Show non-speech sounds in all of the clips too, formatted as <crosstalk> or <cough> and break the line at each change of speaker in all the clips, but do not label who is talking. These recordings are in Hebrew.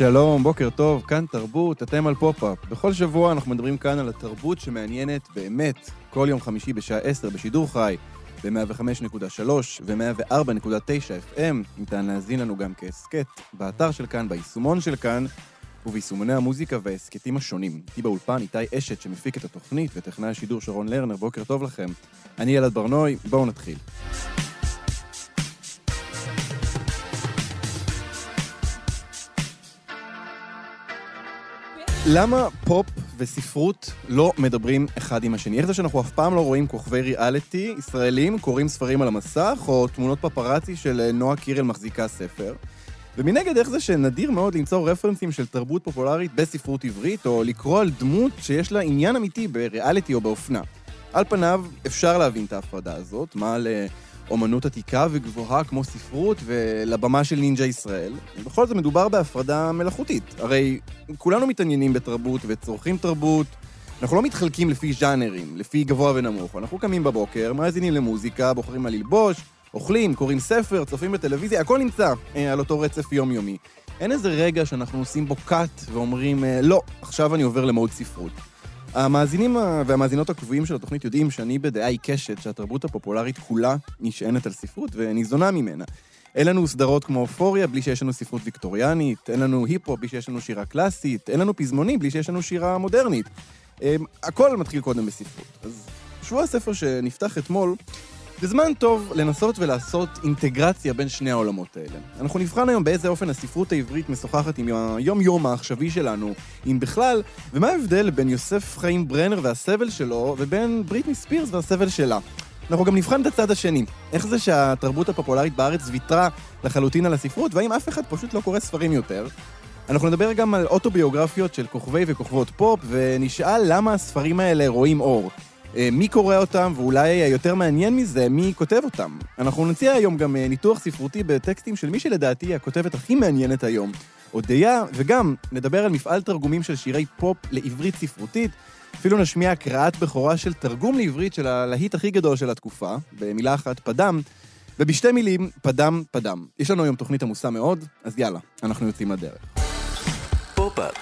שלום, בוקר טוב, כאן תרבות, אתם על פופ-אפ. בכל שבוע אנחנו מדברים כאן על התרבות שמעניינת באמת כל יום חמישי בשעה 10 בשידור חי, ב-105.3 ו-104.9 FM. ניתן להאזין לנו גם כהסכת, באתר של כאן, ביישומון של כאן, וביישומוני המוזיקה וההסכתים השונים. איתי באולפן איתי אשת שמפיק את התוכנית, וטכנאי השידור שרון לרנר, בוקר טוב לכם. אני אלעד ברנועי, בואו נתחיל. למה פופ וספרות לא מדברים אחד עם השני? איך זה שאנחנו אף פעם לא רואים כוכבי ריאליטי ישראלים קוראים ספרים על המסך, או תמונות פפראצי של נועה קירל מחזיקה ספר? ומנגד, איך זה שנדיר מאוד למצוא רפרנסים של תרבות פופולרית בספרות עברית, או לקרוא על דמות שיש לה עניין אמיתי בריאליטי או באופנה? על פניו, אפשר להבין את ההפרדה הזאת, מה ל... אומנות עתיקה וגבוהה כמו ספרות ולבמה של נינג'ה ישראל. בכל זאת מדובר בהפרדה מלאכותית. הרי כולנו מתעניינים בתרבות וצורכים תרבות. אנחנו לא מתחלקים לפי ז'אנרים, לפי גבוה ונמוך. אנחנו קמים בבוקר, מאזינים למוזיקה, בוחרים מה ללבוש, אוכלים, קוראים ספר, צופים בטלוויזיה, הכל נמצא אה, על אותו רצף יומיומי. אין איזה רגע שאנחנו עושים בו cut ואומרים, אה, לא, עכשיו אני עובר למוד ספרות. המאזינים והמאזינות הקבועים של התוכנית יודעים שאני בדעה עיקשת שהתרבות הפופולרית כולה נשענת על ספרות וניזונה ממנה. אין לנו סדרות כמו אופוריה בלי שיש לנו ספרות ויקטוריאנית, אין לנו היפו בלי שיש לנו שירה קלאסית, אין לנו פזמונים בלי שיש לנו שירה מודרנית. אמ, הכל מתחיל קודם בספרות. אז שבוע הספר שנפתח אתמול זה זמן טוב לנסות ולעשות אינטגרציה בין שני העולמות האלה. אנחנו נבחן היום באיזה אופן הספרות העברית משוחחת עם היום-יום העכשווי שלנו, אם בכלל, ומה ההבדל בין יוסף חיים ברנר והסבל שלו, ובין בריטני ספירס והסבל שלה. אנחנו גם נבחן את הצד השני. איך זה שהתרבות הפופולרית בארץ ויתרה לחלוטין על הספרות, והאם אף אחד פשוט לא קורא ספרים יותר? אנחנו נדבר גם על אוטוביוגרפיות של כוכבי וכוכבות פופ, ונשאל למה הספרים האלה רואים אור. אה, מי קורא אותם, ואולי היותר מעניין מזה, מי כותב אותם. אנחנו נציע היום גם אה, ניתוח ספרותי בטקסטים של מי שלדעתי הכותבת הכי מעניינת היום, אודיה, וגם נדבר על מפעל תרגומים של שירי פופ לעברית ספרותית. אפילו נשמיע הקראת בכורה של תרגום לעברית של הלהיט הכי גדול של התקופה, במילה אחת, פדם, ובשתי מילים, פדם פדם. יש לנו היום תוכנית עמוסה מאוד, אז יאללה, אנחנו יוצאים לדרך.
פופ-אפ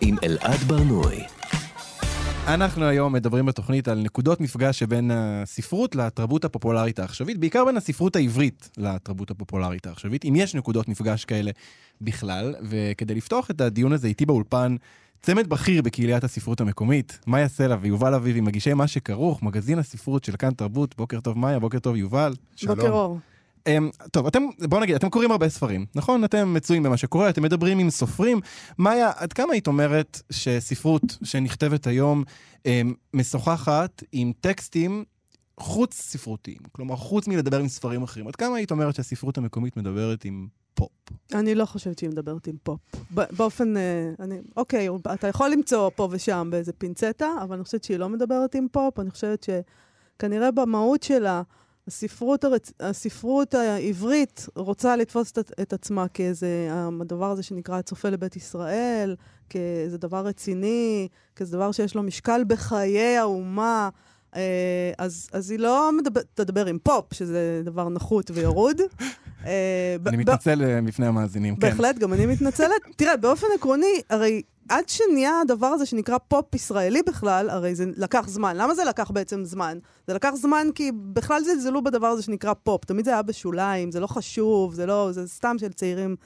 עם אלעד ברנועי.
אנחנו היום מדברים בתוכנית על נקודות מפגש שבין הספרות לתרבות הפופולרית העכשווית, בעיקר בין הספרות העברית לתרבות הפופולרית העכשווית, אם יש נקודות מפגש כאלה בכלל. וכדי לפתוח את הדיון הזה איתי באולפן, צמד בכיר בקהיליית הספרות המקומית, מאיה סלע ויובל אביבי, מגישי מה שכרוך, מגזין הספרות של כאן תרבות. בוקר טוב מאיה, בוקר טוב יובל.
שלום. בוקר אור.
Um, טוב, אתם, בואו נגיד, אתם קוראים הרבה ספרים, נכון? אתם מצויים במה שקורה, אתם מדברים עם סופרים. מאיה, עד כמה היית אומרת שספרות שנכתבת היום um, משוחחת עם טקסטים חוץ ספרותיים? כלומר, חוץ מלדבר עם ספרים אחרים. עד כמה היית אומרת שהספרות המקומית מדברת עם פופ?
אני לא חושבת שהיא מדברת עם פופ. באופן, uh, אני, אוקיי, אתה יכול למצוא פה ושם באיזה פינצטה, אבל אני חושבת שהיא לא מדברת עם פופ. אני חושבת שכנראה במהות שלה... הספרות. הספרות העברית רוצה לתפוס את, את עצמה כאיזה, הדבר הזה שנקרא צופה לבית ישראל, כאיזה דבר רציני, כאיזה דבר שיש לו משקל בחיי האומה. אה, אז, אז היא לא מדבר, תדבר עם פופ, שזה דבר נחות וירוד. <laughs>
אה, אני מתנצל אה, בפני המאזינים,
כן. בהחלט, גם אני מתנצלת. <laughs> תראה, באופן עקרוני, הרי עד שנהיה הדבר הזה שנקרא פופ ישראלי בכלל, הרי זה לקח זמן. למה זה לקח בעצם זמן? זה לקח זמן כי בכלל זלזלו בדבר הזה שנקרא פופ. תמיד זה היה בשוליים, זה לא חשוב, זה לא, זה סתם של צעירים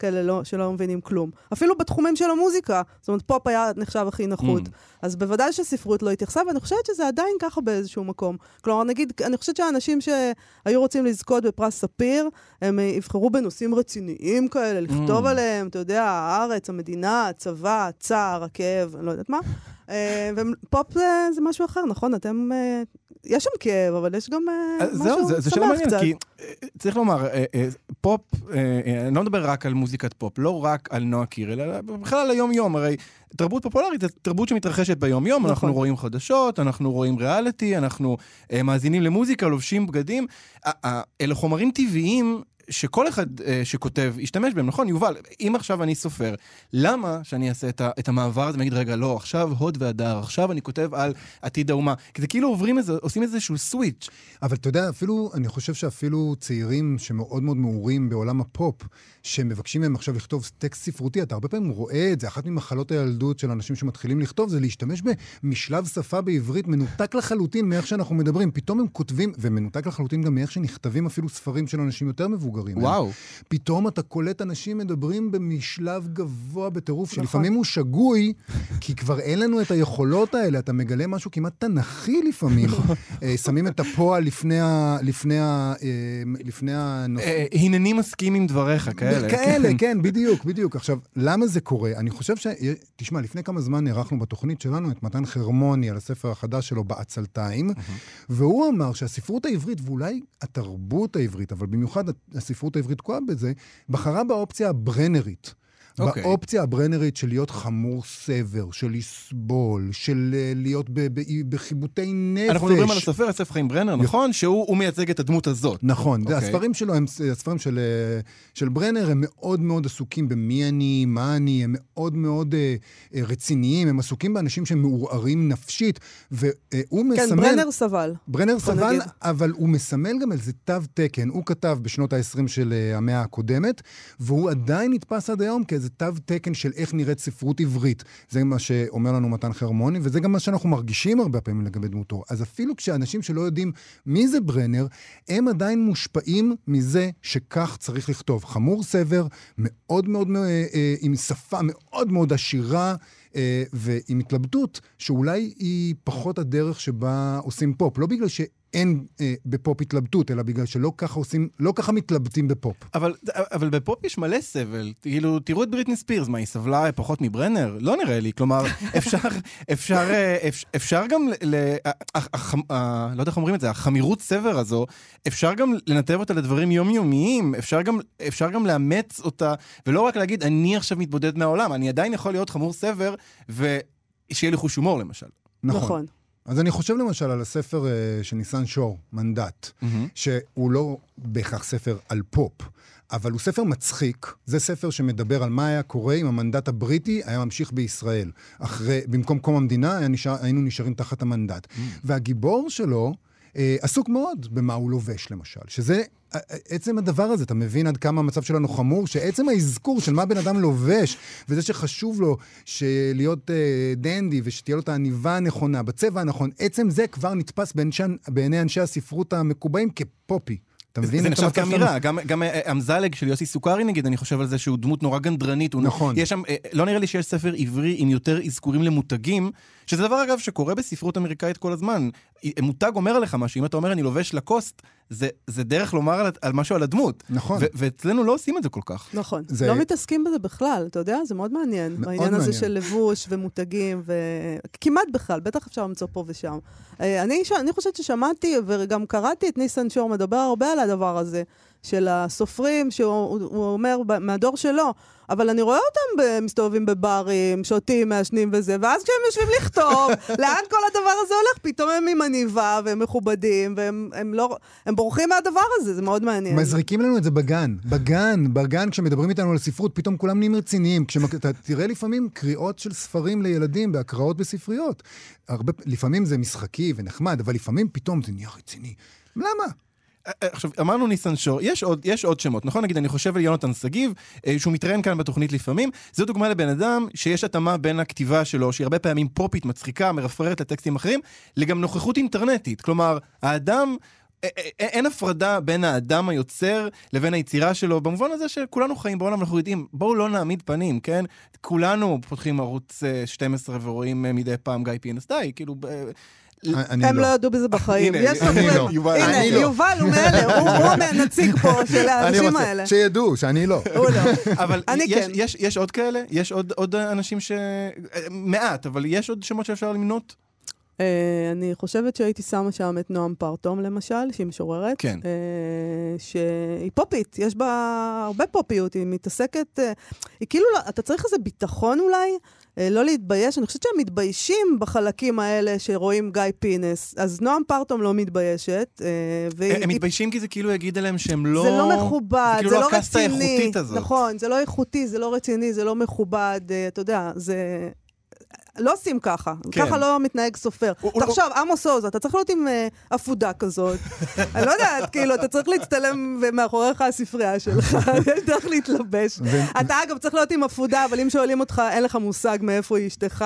כאלה לא, שלא מבינים כלום. אפילו בתחומים של המוזיקה, זאת אומרת, פופ היה נחשב הכי נחות. Mm. אז בוודאי שספרות לא התייחסה, ואני חושבת שזה עדיין ככה באיזשהו מקום. כלומר, נגיד, אני חושבת שהאנשים שהיו רוצים לזכות בפרס ספיר, הם יבחרו בנושאים רציניים כאלה, לכתוב mm. עליהם, אתה יודע, הארץ, המדינה, הצבא, הצער, הכאב, אני לא יודעת מה. אה, ופופ זה, זה משהו אחר, נכון? אתם... אה, יש שם כאב, אבל יש גם אה,
אז
משהו
זהו, זה- זה שאלה שמעניינת,
קצת.
כי אה, צריך לומר, אה, אה, פופ, אה, אה, אני לא מדבר רק על מוזיקת פופ, לא רק על נועה קירל, אלא בכלל על היום-יום, הרי תרבות פופולרית זה תרבות שמתרחשת ביום-יום, אנחנו
נכון.
רואים חדשות, אנחנו רואים ריאליטי, אנחנו אה, מאזינים למוזיקה, לובשים בגדים. אלה חומרים טבעיים. שכל אחד אה, שכותב ישתמש בהם, נכון, יובל, אם עכשיו אני סופר, למה שאני אעשה את, ה, את המעבר הזה ואגיד, רגע, לא, עכשיו הוד והדר, עכשיו אני כותב על עתיד האומה. כי זה כאילו עוברים איזה, עושים איזשהו סוויץ'.
אבל אתה יודע, אפילו, אני חושב שאפילו צעירים שמאוד מאוד מעורים בעולם הפופ, שמבקשים מהם עכשיו לכתוב טקסט ספרותי, אתה הרבה פעמים רואה את זה, אחת ממחלות הילדות של אנשים שמתחילים לכתוב, זה להשתמש במשלב שפה בעברית מנותק לחלוטין מאיך שאנחנו מדברים. פתאום הם כותבים, ומנותק לחלוטין גם מאיך שנכתבים אפילו ספרים של אנשים יותר מבוגרים.
וואו.
פתאום אתה קולט אנשים מדברים במשלב גבוה בטירוף,
נכון.
שלפעמים הוא שגוי, כי כבר אין לנו את היכולות האלה, אתה מגלה משהו כמעט תנכי לפעמים. אה, שמים את הפועל לפני ה... לפני ה... אה, לפני הנושא.
אה, הנני מסכים עם דבריך, כאלה.
כאלה, כן, בדיוק, בדיוק. עכשיו, למה זה קורה? אני חושב ש... תשמע, לפני כמה זמן אירחנו בתוכנית שלנו את מתן חרמוני על הספר החדש שלו, בעצלתיים, והוא אמר שהספרות העברית, ואולי התרבות העברית, אבל במיוחד הספרות העברית תקועה בזה, בחרה באופציה הברנרית.
אוקיי.
באופציה הברנרית של להיות חמור סבר, של לסבול, של אה, להיות ב- ב- בחיבוטי נפש.
אנחנו מדברים על הסופר אסף חיים ברנר, נכון? שהוא הוא מייצג את הדמות הזאת.
נכון, okay.
אוקיי.
הספרים שלו, הם, הספרים של, אה, של ברנר, הם מאוד מאוד עסוקים במי אני, מה אני, הם מאוד מאוד אה, אה, רציניים, הם עסוקים באנשים שהם מעורערים נפשית, והוא
כן,
מסמל...
ברנר סבל.
ברנר סבל,
נגיד.
אבל הוא מסמל גם איזה תו תקן. הוא כתב בשנות ה-20 של אה, המאה הקודמת, והוא עדיין נתפס עד היום כאיזה תו תקן של איך נראית ספרות עברית. זה מה שאומר לנו מתן חרמוני, וזה גם מה שאנחנו מרגישים הרבה פעמים לגבי דמותו. אז אפילו כשאנשים שלא יודעים מי זה ברנר, הם עדיין מושפעים מזה שכך צריך לכתוב. חמור סבר, מאוד מאוד, אה, אה, עם שפה מאוד מאוד עשירה. אה, ועם התלבטות שאולי היא פחות הדרך שבה עושים פופ. לא בגלל שאין אה, בפופ התלבטות, אלא בגלל שלא ככה עושים, לא ככה מתלבטים בפופ.
אבל, אבל בפופ יש מלא סבל. כאילו, תראו את בריטני ספירס, מה, היא סבלה פחות מברנר? לא נראה לי. כלומר, <laughs> אפשר, אפשר, אה, אפשר, אפשר גם, ל, ל, הח- הח- ה- לא יודע איך אומרים את זה, החמירות סבר הזו, אפשר גם לנתב אותה לדברים יומיומיים, אפשר גם, אפשר גם לאמץ אותה, ולא רק להגיד, אני עכשיו מתבודד מהעולם, אני עדיין יכול להיות חמור סבר, ושיהיה לי חוש הומור, למשל.
נכון.
נכון.
אז אני חושב למשל על הספר אה, של ניסן שור, מנדט, שהוא לא בהכרח ספר על פופ. אבל הוא ספר מצחיק, זה ספר שמדבר על מה היה קורה אם המנדט הבריטי היה ממשיך בישראל. אחרי, במקום קום המדינה נשאר, היינו נשארים תחת המנדט. והגיבור שלו עסוק מאוד במה הוא לובש, למשל. שזה אה, אה, עצם הדבר הזה, אתה מבין עד כמה המצב שלנו חמור? שעצם האזכור של מה בן אדם לובש, וזה שחשוב לו להיות אה, דנדי ושתהיה לו את העניבה הנכונה, בצבע הנכון, עצם זה כבר נתפס באנשי, בעיני אנשי הספרות המקובעים כפופי. אתה מבין?
זה נחשב? כאמירה, גם, גם אה, אמזלג של יוסי סוכרי נגיד, אני חושב על זה שהוא דמות נורא גנדרנית.
נכון.
יש שם, אה, לא נראה לי שיש ספר עברי עם יותר אזכורים למותגים, שזה דבר אגב שקורה בספרות אמריקאית כל הזמן. מותג אומר עליך משהו, אם אתה אומר אני לובש לקוסט, זה, זה דרך לומר על, על משהו על הדמות.
נכון.
ו- ואצלנו לא עושים את זה כל כך.
נכון.
זה-
לא מתעסקים בזה בכלל, אתה יודע? זה מאוד מעניין.
מאוד
העניין הזה
מעניין.
של לבוש ומותגים, וכמעט בכלל, בטח אפשר למצוא פה ושם. אה, אני, ש... אני חושבת ששמעתי וגם קראתי את ניסן שור מדבר הרבה על הדבר הזה, של הסופרים, שהוא הוא- הוא אומר מהדור שלו, אבל אני רואה אותם מסתובבים בברים, שותים, מעשנים וזה, ואז כשהם יושבים לכתוב, <laughs> לאן כל הדבר הזה הולך? פתאום הם עם עניבה, והם מכובדים, והם הם לא... הם בורחים מהדבר הזה, זה מאוד מעניין.
מזריקים לנו את זה בגן. בגן, בגן, כשמדברים איתנו על ספרות, פתאום כולם נהיים רציניים. כשאתה תראה לפעמים קריאות של ספרים לילדים בהקראות בספריות. הרבה, לפעמים זה משחקי ונחמד, אבל לפעמים פתאום זה נהיה רציני. למה?
אה, אה, עכשיו, אמרנו ניסן שור, יש עוד, יש עוד שמות, נכון? נגיד, אני חושב על יונתן שגיב, אה, שהוא מתראיין כאן בתוכנית לפעמים. זו דוגמה לבן אדם שיש התאמה בין הכתיבה שלו, שהיא הרבה פעמים פופית, מצחיקה, מרפררת לטקסטים אחרים, לגם נוכחות אינטרנטית. כלומר, האדם... אין הפרדה בין האדם היוצר לבין היצירה שלו, במובן הזה שכולנו חיים בעולם, אנחנו יודעים, בואו לא נעמיד פנים, כן? כולנו פותחים ערוץ אה, 12 ורואים מדי פעם גיא פינס, די, כאילו...
הם
לא.
לא ידעו בזה <laughs> בחיים.
הנה,
לא.
יובל,
הנה,
לא.
יובל הוא מאלה, הוא <laughs> הנציג פה של האנשים האלה.
שידעו שאני לא.
הוא לא.
אבל יש,
כן.
יש, יש עוד כאלה? יש עוד, עוד אנשים ש... מעט, אבל יש עוד שמות שאפשר למנות?
אה, אני חושבת שהייתי שמה שם את נועם פרטום, למשל, שהיא משוררת.
כן.
אה, שהיא פופית, יש בה הרבה פופיות, היא מתעסקת... אה, היא כאילו, לא- אתה צריך איזה ביטחון אולי, אה, לא להתבייש. אני חושבת שהם מתביישים בחלקים האלה שרואים גיא פינס. אז נועם פרטום לא מתביישת, אה, והיא...
הם
היא-
מתביישים כי זה כאילו יגיד עליהם שהם לא...
זה לא מכובד,
כאילו
זה
לא
לא
הקאסטה
רציני.
האיכותית הזאת.
נכון, זה לא איכותי, זה לא רציני, זה לא מכובד, אתה יודע, זה... לא עושים ככה,
כן.
ככה לא מתנהג סופר.
הוא- הוא-
תחשוב, עמוס עוז, אתה צריך להיות עם אה, עפודה כזאת. <laughs> אני לא יודעת, כאילו, אתה צריך להצטלם ומאחוריך הספרייה שלך, <laughs> <laughs> יש דרך להתלבש. אתה אגב צריך להיות עם עפודה, אבל אם שואלים אותך, אין לך מושג מאיפה היא אשתך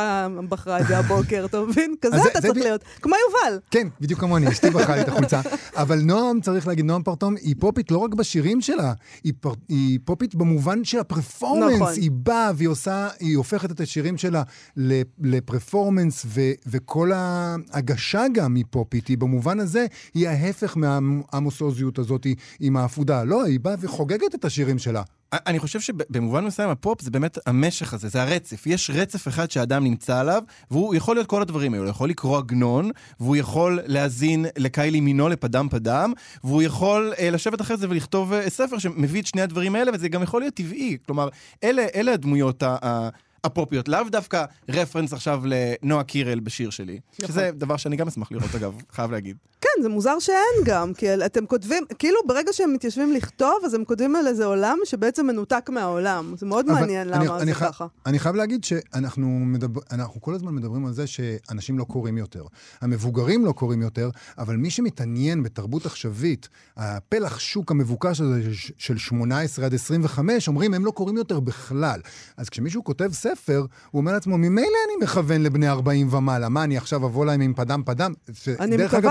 בחרה את זה הבוקר, אתה מבין? כזה אתה צריך להיות. כמו יובל.
כן, בדיוק כמוני, אשתי בחרה לי את החולצה. אבל נועם, צריך להגיד, נועם פרטום, היא פופית לא רק בשירים שלה, היא, פר, היא פופית במובן של הפרפורמנס.
נכון.
היא באה והיא עושה, היא הופכת את השירים שלה לפרפורמנס, ו, וכל ההגשה גם היא פופית. היא במובן הזה, היא ההפך מהעמוסוזיות הזאת עם העפודה. לא, היא באה וחוגגת את השירים שלה.
אני חושב שבמובן מסוים הפופ זה באמת המשך הזה, זה הרצף. יש רצף אחד שהאדם נמצא עליו, והוא יכול להיות כל הדברים האלו. הוא יכול לקרוא עגנון, והוא יכול להאזין לקיילי מינו לפדם פדם, והוא יכול אה, לשבת אחרי זה ולכתוב אה, ספר שמביא את שני הדברים האלה, וזה גם יכול להיות טבעי. כלומר, אלה, אלה הדמויות ה... ה הפופיות, לאו דווקא רפרנס עכשיו לנועה קירל בשיר שלי, שזה דבר שאני גם אשמח לראות אגב, חייב להגיד.
כן, זה מוזר שאין גם, כי אתם כותבים, כאילו ברגע שהם מתיישבים לכתוב, אז הם כותבים על איזה עולם שבעצם מנותק מהעולם. זה מאוד מעניין
אני-
למה
אני
זה
חי-
ככה.
אני חייב להגיד שאנחנו מדבר, אנחנו כל הזמן מדברים על זה שאנשים לא קוראים יותר. המבוגרים לא קוראים יותר, אבל מי שמתעניין בתרבות עכשווית, הפלח שוק המבוקש הזה של 18 עד 25, אומרים, הם לא קוראים יותר בכלל. אז כשמישהו כותב ספר, הוא אומר לעצמו, ממילא אני מכוון לבני 40 ומעלה. מה, אני עכשיו אבוא להם עם פדם פדם?
אני מקווה
אגב,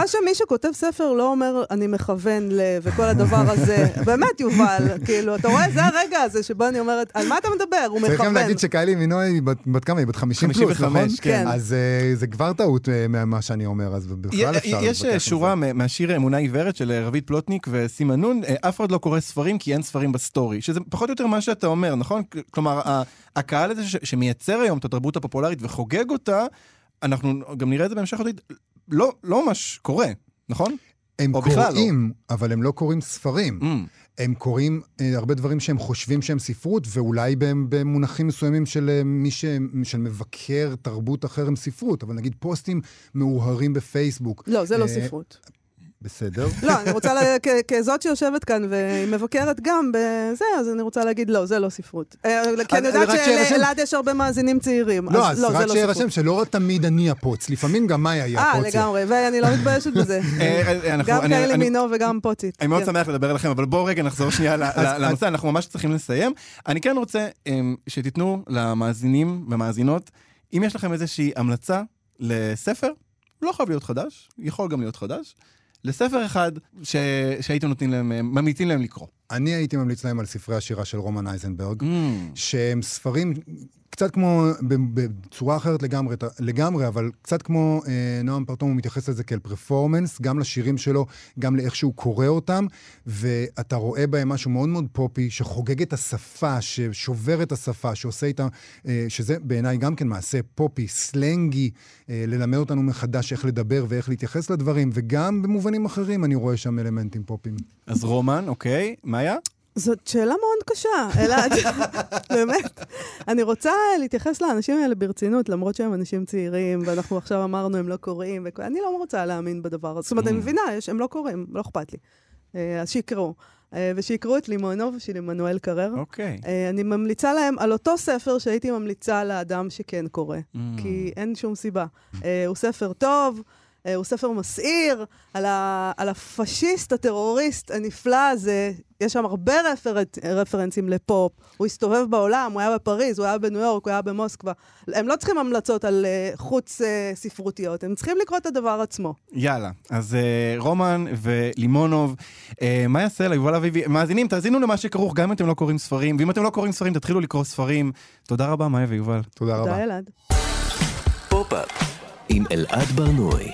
שמי שכותב ספר לא אומר, אני מכוון ל... וכל הדבר הזה. <laughs> באמת, יובל, כאילו, אתה רואה, זה הרגע הזה שבו אני אומרת, על מה אתה מדבר? הוא
צריך גם
מכוון.
להגיד שקיילי מינו היא בת, בת כמה? היא בת 50 פלוס,
55,
נכון?
כן.
אז אה, זה כבר טעות אה, ממה שאני אומר, אז בכלל אפשר
יש
עם
שורה מהשיר אמונה עיוורת של אה, רביד פלוטניק וסימה נון, אה, אף אחד לא קורא ספרים כי אין ספרים בסטורי, שזה פחות או יותר מה שאתה אומר, נכון? כלומר, הקהל הזה ש- שמייצר היום את התרבות הפופולרית וחוגג אותה, אנחנו גם נראה את זה בהמשך לא לא ממש קורה, נכון?
הם
או לא.
קוראים, אבל הם לא קוראים ספרים.
Mm.
הם קוראים אה, הרבה דברים שהם חושבים שהם ספרות, ואולי בהם- במונחים מסוימים של אה, מי ש... של מבקר תרבות אחר הם ספרות, אבל נגיד פוסטים מאוהרים בפייסבוק.
לא, זה לא
אה,
ספרות.
בסדר. <laughs>
לא, אני רוצה, לה- כ- כזאת שיושבת כאן ומבקרת גם בזה, אז אני רוצה להגיד, לא, זה לא ספרות. אה, כי אני
אז
יודעת. שלאלעד יש הרבה מאזינים צעירים.
לא, אז
לא,
רק
לא
שיירשם. שלא תמיד אני הפוץ, לפעמים גם מאי היה
אה,
הפוצי.
לגמרי, ואני לא מתביישת בזה. <laughs>
אה, אה,
גם כאלה מינו וגם פוצית.
אני מאוד
כן.
שמח לדבר אליכם, אבל בואו רגע נחזור <laughs> שנייה ל- ל- לנושא, אנחנו ממש צריכים לסיים. אני כן רוצה אמ, שתיתנו למאזינים ומאזינות, אם יש לכם איזושהי המלצה לספר, לא חייב להיות חדש, יכול גם להיות חדש, לספר אחד ש- שהייתם נותנים להם, ממליצים להם לקרוא.
אני הייתי ממליץ להם על ספרי השירה של רומן אייזנברג.
Mm.
שהם ספרים קצת כמו, בצורה אחרת לגמרי, לגמרי, אבל קצת כמו אה, נועם פרטום, הוא מתייחס לזה כאל פרפורמנס, גם לשירים שלו, גם לאיך שהוא קורא אותם, ואתה רואה בהם משהו מאוד מאוד פופי, שחוגג את השפה, ששובר את השפה, שעושה איתה, אה, שזה בעיניי גם כן מעשה פופי, סלנגי, אה, ללמד אותנו מחדש איך לדבר ואיך להתייחס לדברים, וגם במובנים אחרים אני רואה שם אלמנטים פופיים.
אז רומן, אוקיי, מאיה?
זאת שאלה מאוד קשה, אלעד, <laughs> באמת. אני רוצה להתייחס לאנשים האלה ברצינות, למרות שהם אנשים צעירים, ואנחנו עכשיו אמרנו הם לא קוראים, אני לא רוצה להאמין בדבר הזה. זאת אומרת, אני מבינה, יש- הם לא קוראים, לא אכפת לי. אה, אז שיקראו. אה, ושיקראו את לימונוב של עמנואל קרר.
אוקיי.
אה, אני ממליצה להם על אותו ספר שהייתי ממליצה לאדם שכן קורא,
Mm.
כי אין שום סיבה. הוא ספר טוב, הוא ספר מסעיר, על, ה, על הפשיסט, הטרוריסט הנפלא הזה. יש שם הרבה רפרנט, רפרנסים לפופ. הוא הסתובב בעולם, הוא היה בפריז, הוא היה בניו יורק, הוא היה במוסקבה. הם לא צריכים המלצות על אה, חוץ אה, ספרותיות, הם צריכים לקרוא את הדבר עצמו.
יאללה, אז אה, רומן ולימונוב, אה, מה יעשה לה, יובל אביבי, מאזינים, תאזינו למה שכרוך, גם אם אתם לא קוראים ספרים, ואם אתם לא קוראים ספרים, תתחילו לקרוא ספרים. תודה רבה, מאיה ויובל.
תודה רבה.
תודה, אלעד.
פופ-אפ עם אלעד ברנועי.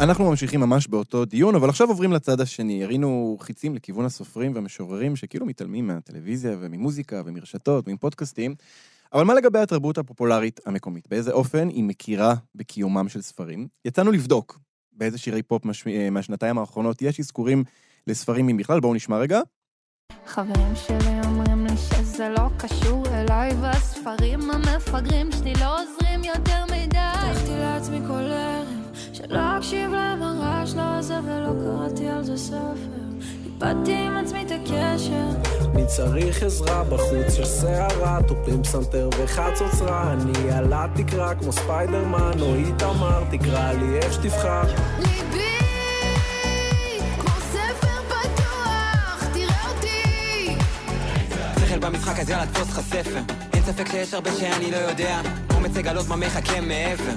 אנחנו ממשיכים ממש באותו דיון, אבל עכשיו עוברים לצד השני. ירינו חיצים לכיוון הסופרים והמשוררים שכאילו מתעלמים מהטלוויזיה וממוזיקה ומרשתות ומפודקאסטים. אבל מה לגבי התרבות הפופולרית המקומית? באיזה אופן היא מכירה בקיומם של ספרים? יצאנו לבדוק באיזה שירי פופ מש... אה, מהשנתיים האחרונות יש אזכורים לספרים אם בכלל, בואו נשמע רגע.
חברים שלי אומרים לי שזה לא קשור אליי והספרים המפגרים שלי לא עוזרים להם הרעש לא הזה ולא קראתי על זה ספר. איבדתי עם עצמי את הקשר.
אני צריך עזרה בחוץ יש סערה, טופים פסנתר וחצוצרה אני על התקרה כמו ספיידרמן או איתמר תקרא לי איך שתבחר.
ליבי
במשחק אז יאללה תפוס לך ספר אין ספק שיש הרבה שאני לא יודע. אומץ לגלות מה מחכה מעבר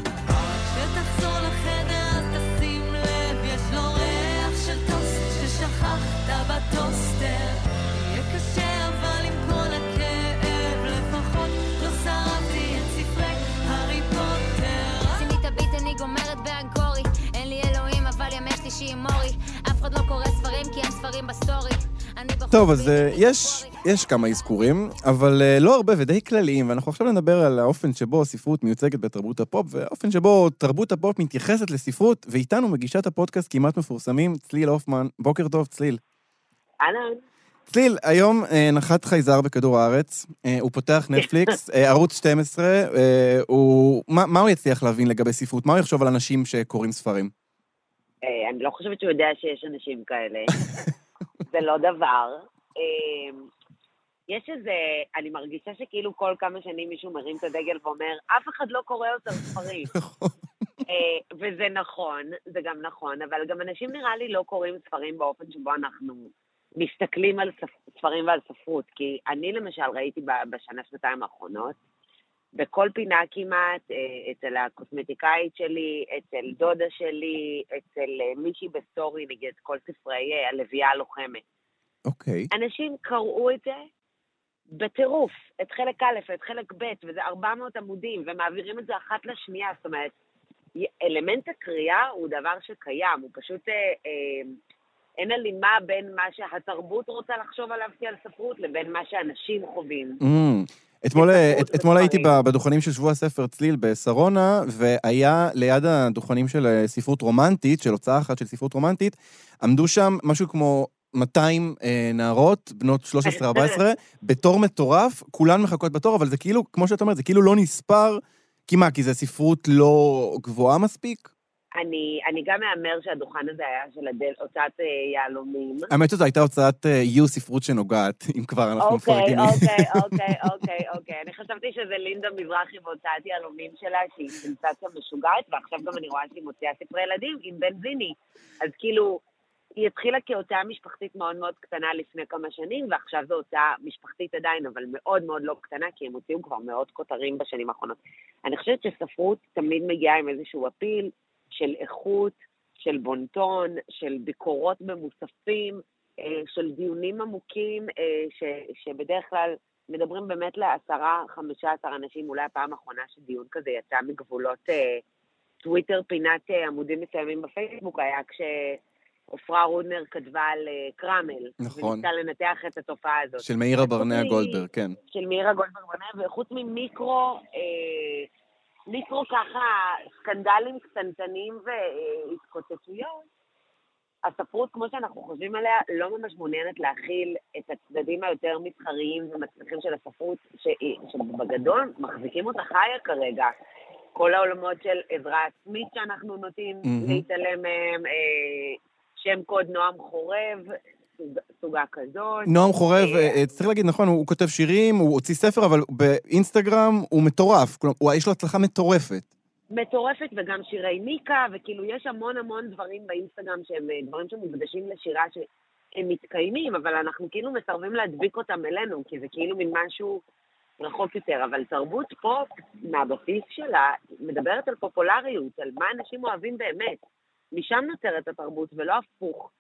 אבל ימי שלישי עם מורי אף אחד לא קורא ספרים כי אין ספרים בסטורי אני בחוץ
טוב, אז אה, יש. יש כמה אזכורים, אבל אה, לא הרבה ודי כלליים, ואנחנו עכשיו נדבר על האופן שבו הספרות מיוצגת בתרבות הפופ, והאופן שבו תרבות הפופ מתייחסת לספרות, ואיתנו מגישת הפודקאסט כמעט מפורסמים, צליל הופמן. בוקר טוב, צליל.
אהלן.
צליל, היום אה, נחת חייזר בכדור הארץ, הוא פותח <laughs> נטפליקס, ערוץ 12, אה, הוא... מה, מה הוא יצליח להבין לגבי ספרות? מה הוא יחשוב על אנשים שקוראים ספרים?
אה, אני לא חושבת שהוא יודע שיש אנשים כאלה. <laughs> זה לא דבר. אה, יש איזה, אני מרגישה שכאילו כל כמה שנים מישהו מרים את הדגל ואומר, אף אחד לא קורא יותר ספרים. <laughs> אה, וזה נכון, זה גם נכון, אבל גם אנשים נראה לי לא קוראים ספרים באופן שבו אנחנו מסתכלים על ספ- ספרים ועל ספרות. כי אני למשל ראיתי ב- בשנה, שנתיים האחרונות, בכל פינה כמעט, אה, אצל הקוסמטיקאית שלי, אצל דודה שלי, אצל אה, מישהי בסטורי, נגיד, כל ספרי אה, הלוויה הלוחמת.
אוקיי.
אנשים קראו את זה בטירוף, את חלק א' ואת חלק ב', וזה 400 עמודים, ומעבירים את זה אחת לשנייה, זאת אומרת, אלמנט הקריאה הוא דבר שקיים, הוא פשוט, אה, אה, אין הלימה בין מה שהתרבות רוצה לחשוב עליו כעל ספרות, לבין מה שאנשים חווים.
Mm. אתמול, את, אתמול הייתי בדוכנים של שבוע הספר צליל בשרונה, והיה ליד הדוכנים של אה, ספרות רומנטית, של הוצאה אחת של ספרות רומנטית, עמדו שם משהו כמו 200 אה, נערות, בנות 13-14, בתור מטורף, כולן מחכות בתור, אבל זה כאילו, כמו שאת אומרת, זה כאילו לא נספר, כי מה, כי זה ספרות לא גבוהה מספיק?
אני, אני גם מהמר שהדוכן הזה היה של הדל, הוצאת אה, יהלומים.
האמת שזו הייתה הוצאת אה, יו ספרות שנוגעת, אם כבר אנחנו
אוקיי,
מפרגנים.
אוקיי, <laughs> אוקיי, אוקיי, אוקיי. אני חשבתי שזה לינדה מזרחי והוצאת יהלומים שלה, שהיא סנסציה משוגעת, ועכשיו גם אני רואה שהיא מוציאה ספרי ילדים עם בנזיני. אז כאילו, היא התחילה כהוצאה משפחתית מאוד מאוד קטנה לפני כמה שנים, ועכשיו זו הוצאה משפחתית עדיין, אבל מאוד מאוד לא קטנה, כי הם הוציאו כבר מאות כותרים בשנים האחרונות. אני חושבת שספרות תמיד מגיעה עם איזשהו אפיל של איכות, של בונטון, של ביקורות במוספים, אה, של דיונים עמוקים, אה, ש, שבדרך כלל מדברים באמת לעשרה, חמישה עשר אנשים, אולי הפעם האחרונה שדיון כזה יצא מגבולות אה, טוויטר, פינת עמודים מסוימים בפייסבוק, היה כשעופרה רודנר כתבה על קרמל.
נכון.
וניסתה לנתח את התופעה הזאת.
של מאירה ברנע גולדברג, כן.
של מאירה גולדברג ברנע, וחוץ ממיקרו, אה, מיקרו ככה, סקנדלים קטנטנים והתקוטטויות, הספרות, כמו שאנחנו חושבים עליה, לא ממש מעוניינת להכיל את הצדדים היותר מסחריים ומצליחים של הספרות, ש- שבגדול מחזיקים אותה חיה כרגע. כל העולמות של עזרה עצמית שאנחנו נוטים
מהמם.
להתעלם מהם, אה, שם קוד נועם חורב, סוגה כזאת.
נועם חורב,
אה,
אה, צריך להגיד, נכון, הוא כותב שירים, הוא הוציא ספר, אבל באינסטגרם הוא מטורף. כלומר, יש לו הצלחה מטורפת.
מטורפת וגם שירי מיקה, וכאילו יש המון המון דברים באינסטגרם שהם אה, דברים שמוקדשים לשירה שהם מתקיימים, אבל אנחנו כאילו מסרבים להדביק אותם אלינו, כי זה כאילו מין משהו רחוק יותר. אבל תרבות פופ, מהבסיס שלה, מדברת על פופולריות, על מה אנשים אוהבים באמת. משם נוצרת התרבות ולא הפוך.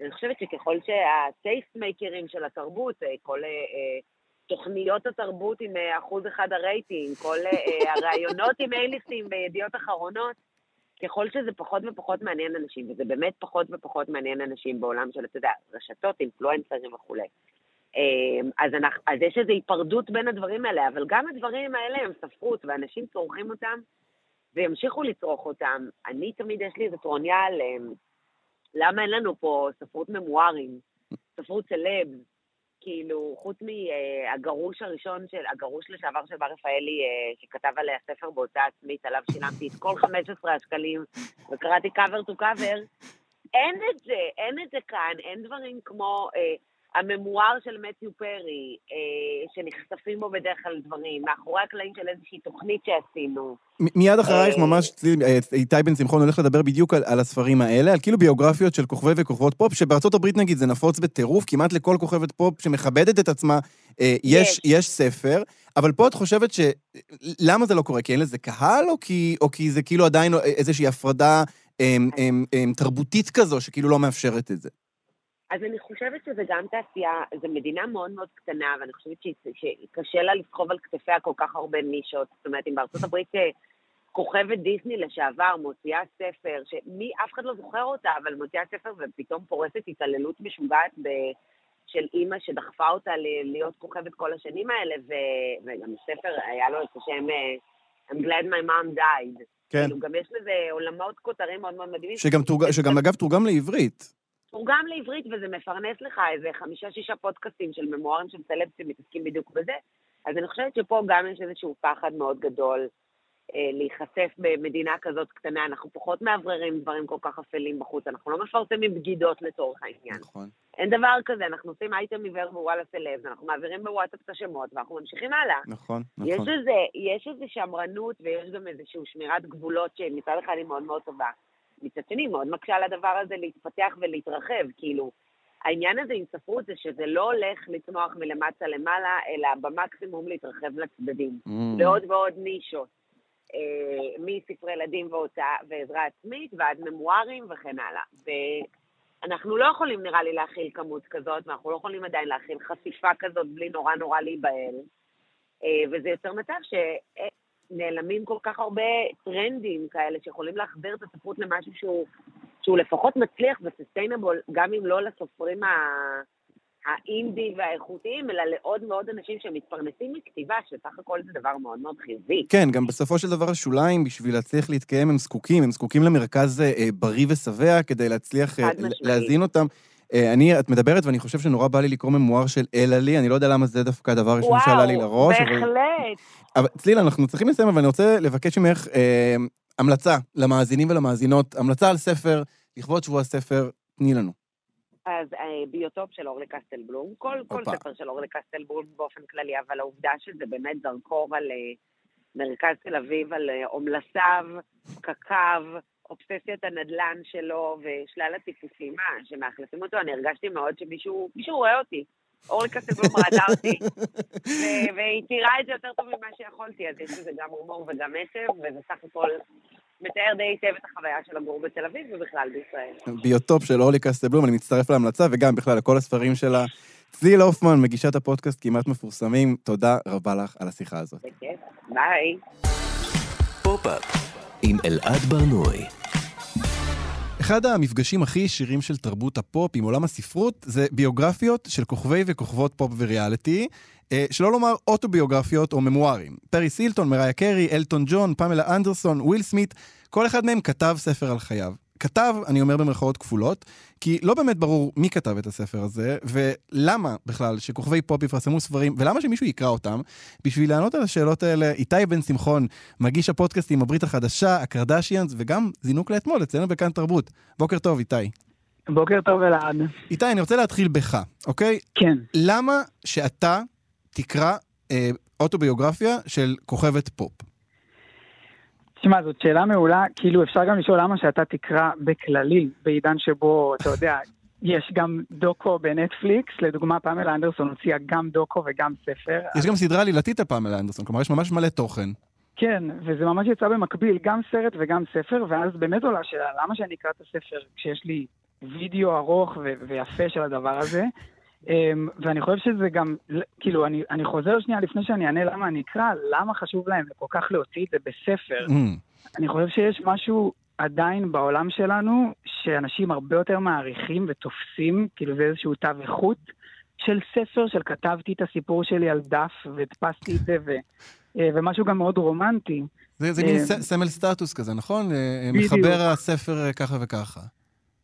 אני חושבת שככל שהטייסט מייקרים של התרבות, אה, כל אה, אה, תוכניות התרבות עם אחוז אחד הרייטינג, כל הראיונות עם אייליסטים בידיעות אחרונות, ככל שזה פחות ופחות מעניין אנשים, וזה באמת פחות ופחות מעניין אנשים בעולם של, אתה יודע, רשתות, אינפלואנסרים וכולי. אמ, אז, אנחנו, אז יש איזו היפרדות בין הדברים האלה, אבל גם הדברים האלה הם ספרות, ואנשים צורכים אותם, וימשיכו לצרוך אותם. אני תמיד, יש לי איזה טרוניה על למה אין לנו פה ספרות ממוארים, ספרות סלב, כאילו, חוץ מהגרוש הראשון של, הגרוש לשעבר של בר רפאלי, אה, שכתב עליה ספר בהוצאה עצמית, עליו שילמתי את כל 15 השקלים, וקראתי cover to cover, אין את זה, אין את זה כאן, אין דברים כמו אה, הממואר של מתיו פרי, אה, שנחשפים בו בדרך כלל דברים, מאחורי הקלעים של איזושהי תוכנית שעשינו.
מ- מיד אחרייך
אה,
ממש, אה, איתי בן שמחון הולך לדבר בדיוק על, על הספרים האלה, על כאילו ביוגרפיות של כוכבי וכוכבות פופ, שבארצות הברית נגיד זה נפוץ בטירוף, כמעט לכל כוכבת פופ שמכבדת את עצמה, אה, יש,
יש.
יש ספר, אבל פה את חושבת ש... למה זה לא קורה? כי אין לזה קהל, או כי, או כי זה כאילו עדיין איזושהי הפרדה אמ, אמ, אמ, תרבותית כזו, שכאילו לא מאפשרת את זה?
אז אני חושבת שזה גם תעשייה, זו מדינה מאוד מאוד קטנה, ואני חושבת שקשה לה לסחוב על כתפיה כל כך הרבה נישות. זאת אומרת, אם בארצות הברית אה, כוכבת דיסני לשעבר מוציאה ספר, שמי, אף אחד לא זוכר אותה, אבל מוציאה ספר ופתאום פורסת התעללות משוגעת ב... של אימא שדחפה אותה להיות כוכבת כל השנים האלה, ו... וגם הספר היה לו את השם אה, I'm glad my mom died.
כן.
כאילו, גם יש לזה עולמות כותרים מאוד מאוד מדהימים.
שגם, תורג... שגם אגב תורגם לעברית.
תורגם לעברית וזה מפרנס לך איזה חמישה-שישה פודקאסטים של ממוארים של סלב שמתעסקים בדיוק בזה. אז אני חושבת שפה גם יש איזשהו פחד מאוד גדול אה, להיחשף במדינה כזאת קטנה. אנחנו פחות מאווררים דברים כל כך אפלים בחוץ, אנחנו לא מפרסמים בגידות לצורך העניין.
נכון.
אין דבר כזה, אנחנו עושים אייטם עיוור בוואלה סלב, אנחנו מעבירים בוואטסאפ את השמות ואנחנו ממשיכים הלאה.
נכון,
יש
נכון.
איזה, יש איזה שמרנות ויש גם איזושהי שמירת גבולות שמצד אחד היא מאוד מאוד טובה. מצד שני, מאוד מקשה על הדבר הזה להתפתח ולהתרחב, כאילו, העניין הזה עם ספרות זה שזה לא הולך לצמוח מלמטה למעלה, אלא במקסימום להתרחב לצדדים.
Mm.
לעוד ועוד נישות. אה, מספרי ילדים והוצאה ועזרה עצמית ועד ממוארים וכן הלאה. ואנחנו לא יכולים, נראה לי, להכיל כמות כזאת, ואנחנו לא יכולים עדיין להכיל חשיפה כזאת בלי נורא נורא להיבהל. אה, וזה יוצר מצב שנעלמים כל כך הרבה טרנדים כאלה שיכולים להחזיר את הספרות למשהו שהוא, שהוא לפחות מצליח וסוסטיינבול, גם אם לא לסופרים ה... האינדי והאיכותיים, אלא לעוד מאוד אנשים שמתפרנסים מכתיבה, שסך הכל זה דבר מאוד מאוד חיובי.
כן, גם בסופו של דבר השוליים, בשביל להצליח להתקיים, הם זקוקים, הם זקוקים למרכז אה, בריא ושבע כדי להצליח אה. להזין אותם. אה, אני, את מדברת, ואני חושב שנורא בא לי לקרוא ממואר של אלה לי, אני לא יודע למה זה דווקא הדבר הראשון שעלה לי לראש. אבל-
בהחלט.
אבל צליל, אנחנו צריכים לסיים, אבל אני רוצה לבקש ממך אה, המלצה למאזינים ולמאזינות, המלצה על ספר, לכבוד שבוע הספר, תני לנו.
אז אה, ביוטופ של אורלי קסטלבלום, כל, כל. ספר של אורלי קסטלבלום באופן כללי, אבל העובדה שזה באמת זרקור על אה, מרכז תל אביב, על אה, עומלסיו, קקיו, אובססיית הנדלן שלו ושלל הטיפוסים שמאכלסים אותו, אני הרגשתי מאוד שמישהו מישהו רואה אותי. אורלי קסטל בלום ראתה אותי, והיא תיארה את זה יותר טוב ממה שיכולתי, אז יש לזה גם הומור וגם עצב, וזה סך הכל מתאר די היטב את החוויה של לגור בתל אביב ובכלל בישראל.
ביוטופ של אורלי קסטל בלום, אני מצטרף להמלצה, וגם בכלל לכל הספרים שלה. צליל הופמן, מגישת הפודקאסט כמעט מפורסמים, תודה רבה לך על השיחה הזאת.
בכיף, ביי.
עם אלעד ברנועי.
אחד המפגשים הכי ישירים של תרבות הפופ עם עולם הספרות זה ביוגרפיות של כוכבי וכוכבות פופ וריאליטי, אה, שלא לומר אוטוביוגרפיות או ממוארים. פריס הילטון, מריה קרי, אלטון ג'ון, פמלה אנדרסון, וויל סמית, כל אחד מהם כתב ספר על חייו. כתב, אני אומר במרכאות כפולות, כי לא באמת ברור מי כתב את הספר הזה, ולמה בכלל שכוכבי פופ יפרסמו ספרים, ולמה שמישהו יקרא אותם. בשביל לענות על השאלות האלה, איתי בן שמחון, מגיש הפודקאסטים הברית החדשה, הקרדשיאנס, וגם זינוק לאתמול אצלנו בכאן תרבות. בוקר טוב, איתי.
בוקר טוב אלעד.
איתי, אני רוצה להתחיל בך, אוקיי?
כן.
למה שאתה תקרא אה, אוטוביוגרפיה של כוכבת פופ?
תשמע, זאת שאלה מעולה, כאילו אפשר גם לשאול למה שאתה תקרא בכללי, בעידן שבו, אתה יודע, <laughs> יש גם דוקו בנטפליקס, לדוגמה פמלה אנדרסון הוציאה גם דוקו וגם ספר.
יש גם סדרה עלילתית על פמלה אנדרסון, כלומר יש ממש מלא תוכן.
כן, וזה ממש יצא במקביל, גם סרט וגם ספר, ואז באמת עולה השאלה, למה שאני אקרא את הספר כשיש לי וידאו ארוך ו- ויפה של הדבר הזה? Um, ואני חושב שזה גם, כאילו, אני, אני חוזר שנייה לפני שאני אענה למה אני אקרא, למה חשוב להם כל כך להוציא את זה בספר.
Mm.
אני חושב שיש משהו עדיין בעולם שלנו, שאנשים הרבה יותר מעריכים ותופסים, כאילו זה איזשהו תו איכות, של ספר, של כתבתי את הסיפור שלי על דף והדפסתי את זה, ו, אה, ומשהו גם מאוד רומנטי.
זה, זה מין
אה,
סמל סטטוס כזה, נכון? אה,
בדיוק.
מחבר הספר ככה וככה.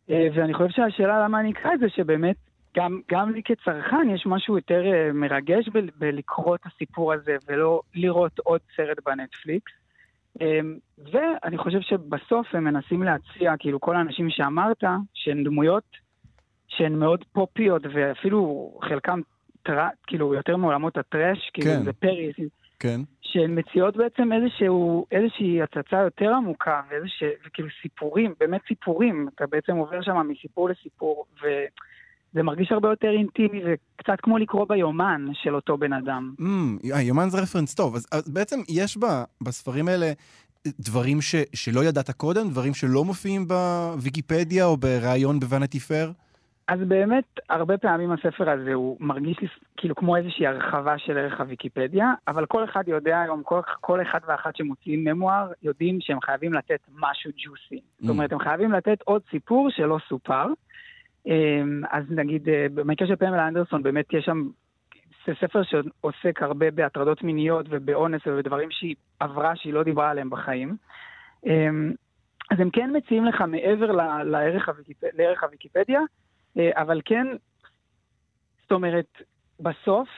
ואני חושב שהשאלה למה אני אקרא את זה, שבאמת, גם, גם לי כצרכן יש משהו יותר אה, מרגש ב- בלקרוא את הסיפור הזה, ולא לראות עוד סרט בנטפליקס. אה, ואני חושב שבסוף הם מנסים להציע, כאילו כל האנשים שאמרת, שהן דמויות שהן מאוד פופיות, ואפילו חלקם, טר... כאילו, יותר מעולמות הטרש, כאילו
כן.
זה פריס,
כן.
שהן מציעות בעצם איזשהו, איזושהי הצצה יותר עמוקה, ואיזשה, וכאילו סיפורים, באמת סיפורים. אתה בעצם עובר שם מסיפור לסיפור, וזה מרגיש הרבה יותר אינטימי, וקצת כמו לקרוא ביומן של אותו בן אדם.
Mm, אה, יומן זה רפרנס טוב. אז, אז בעצם יש בה, בספרים האלה דברים ש, שלא ידעת קודם, דברים שלא מופיעים בוויקיפדיה או בריאיון בוונטי פר?
אז באמת, הרבה פעמים הספר הזה הוא מרגיש לי כאילו כמו איזושהי הרחבה של ערך הוויקיפדיה, אבל כל אחד יודע היום, כל, כל אחד ואחת שמוציאים ממואר, יודעים שהם חייבים לתת משהו ג'וסי. זאת אומרת, הם חייבים לתת עוד סיפור שלא סופר. אמ, אז נגיד, אה, במקרה של פמלה אנדרסון, באמת יש שם, זה ספר שעוסק הרבה בהטרדות מיניות ובאונס ובדברים שהיא עברה, שהיא לא דיברה עליהם בחיים. אמ, אז הם כן מציעים לך מעבר ל- לערך, הוויקיפ... לערך הוויקיפדיה, אה, אבל כן, זאת אומרת, בסוף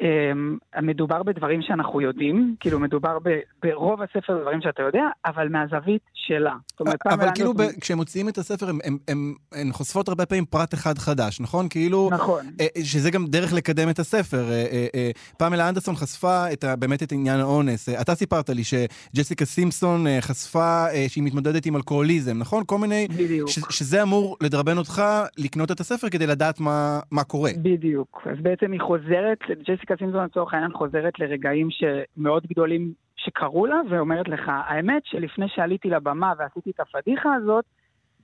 אמ, מדובר בדברים שאנחנו יודעים, כאילו מדובר ב, ברוב הספר בדברים שאתה יודע, אבל מהזווית שלה. אומרת,
אבל כאילו, ב- כשהם מוציאים את הספר, הם, הם, הם, הן חושפות הרבה פעמים פרט אחד חדש, נכון? כאילו...
נכון.
אה, שזה גם דרך לקדם את הספר. אה, אה, אה, פמלה אנדרסון חשפה את באמת את עניין האונס. אה, אתה סיפרת לי שג'סיקה סימפסון אה, חשפה אה, שהיא מתמודדת עם אלכוהוליזם, נכון? כל מיני...
בדיוק.
ש, שזה אמור לדרבן אותך לקנות את הספר כדי לדעת מה, מה קורה.
בדיוק. אז בעצם היא חוזרת, ג'סיקה סימפסון לצורך העניין חוזרת לרגעים שמאוד גדולים שקרו לה, ואומרת לך, האמת שלפני שעליתי לבמה ועשיתי את הפדיחה הזאת,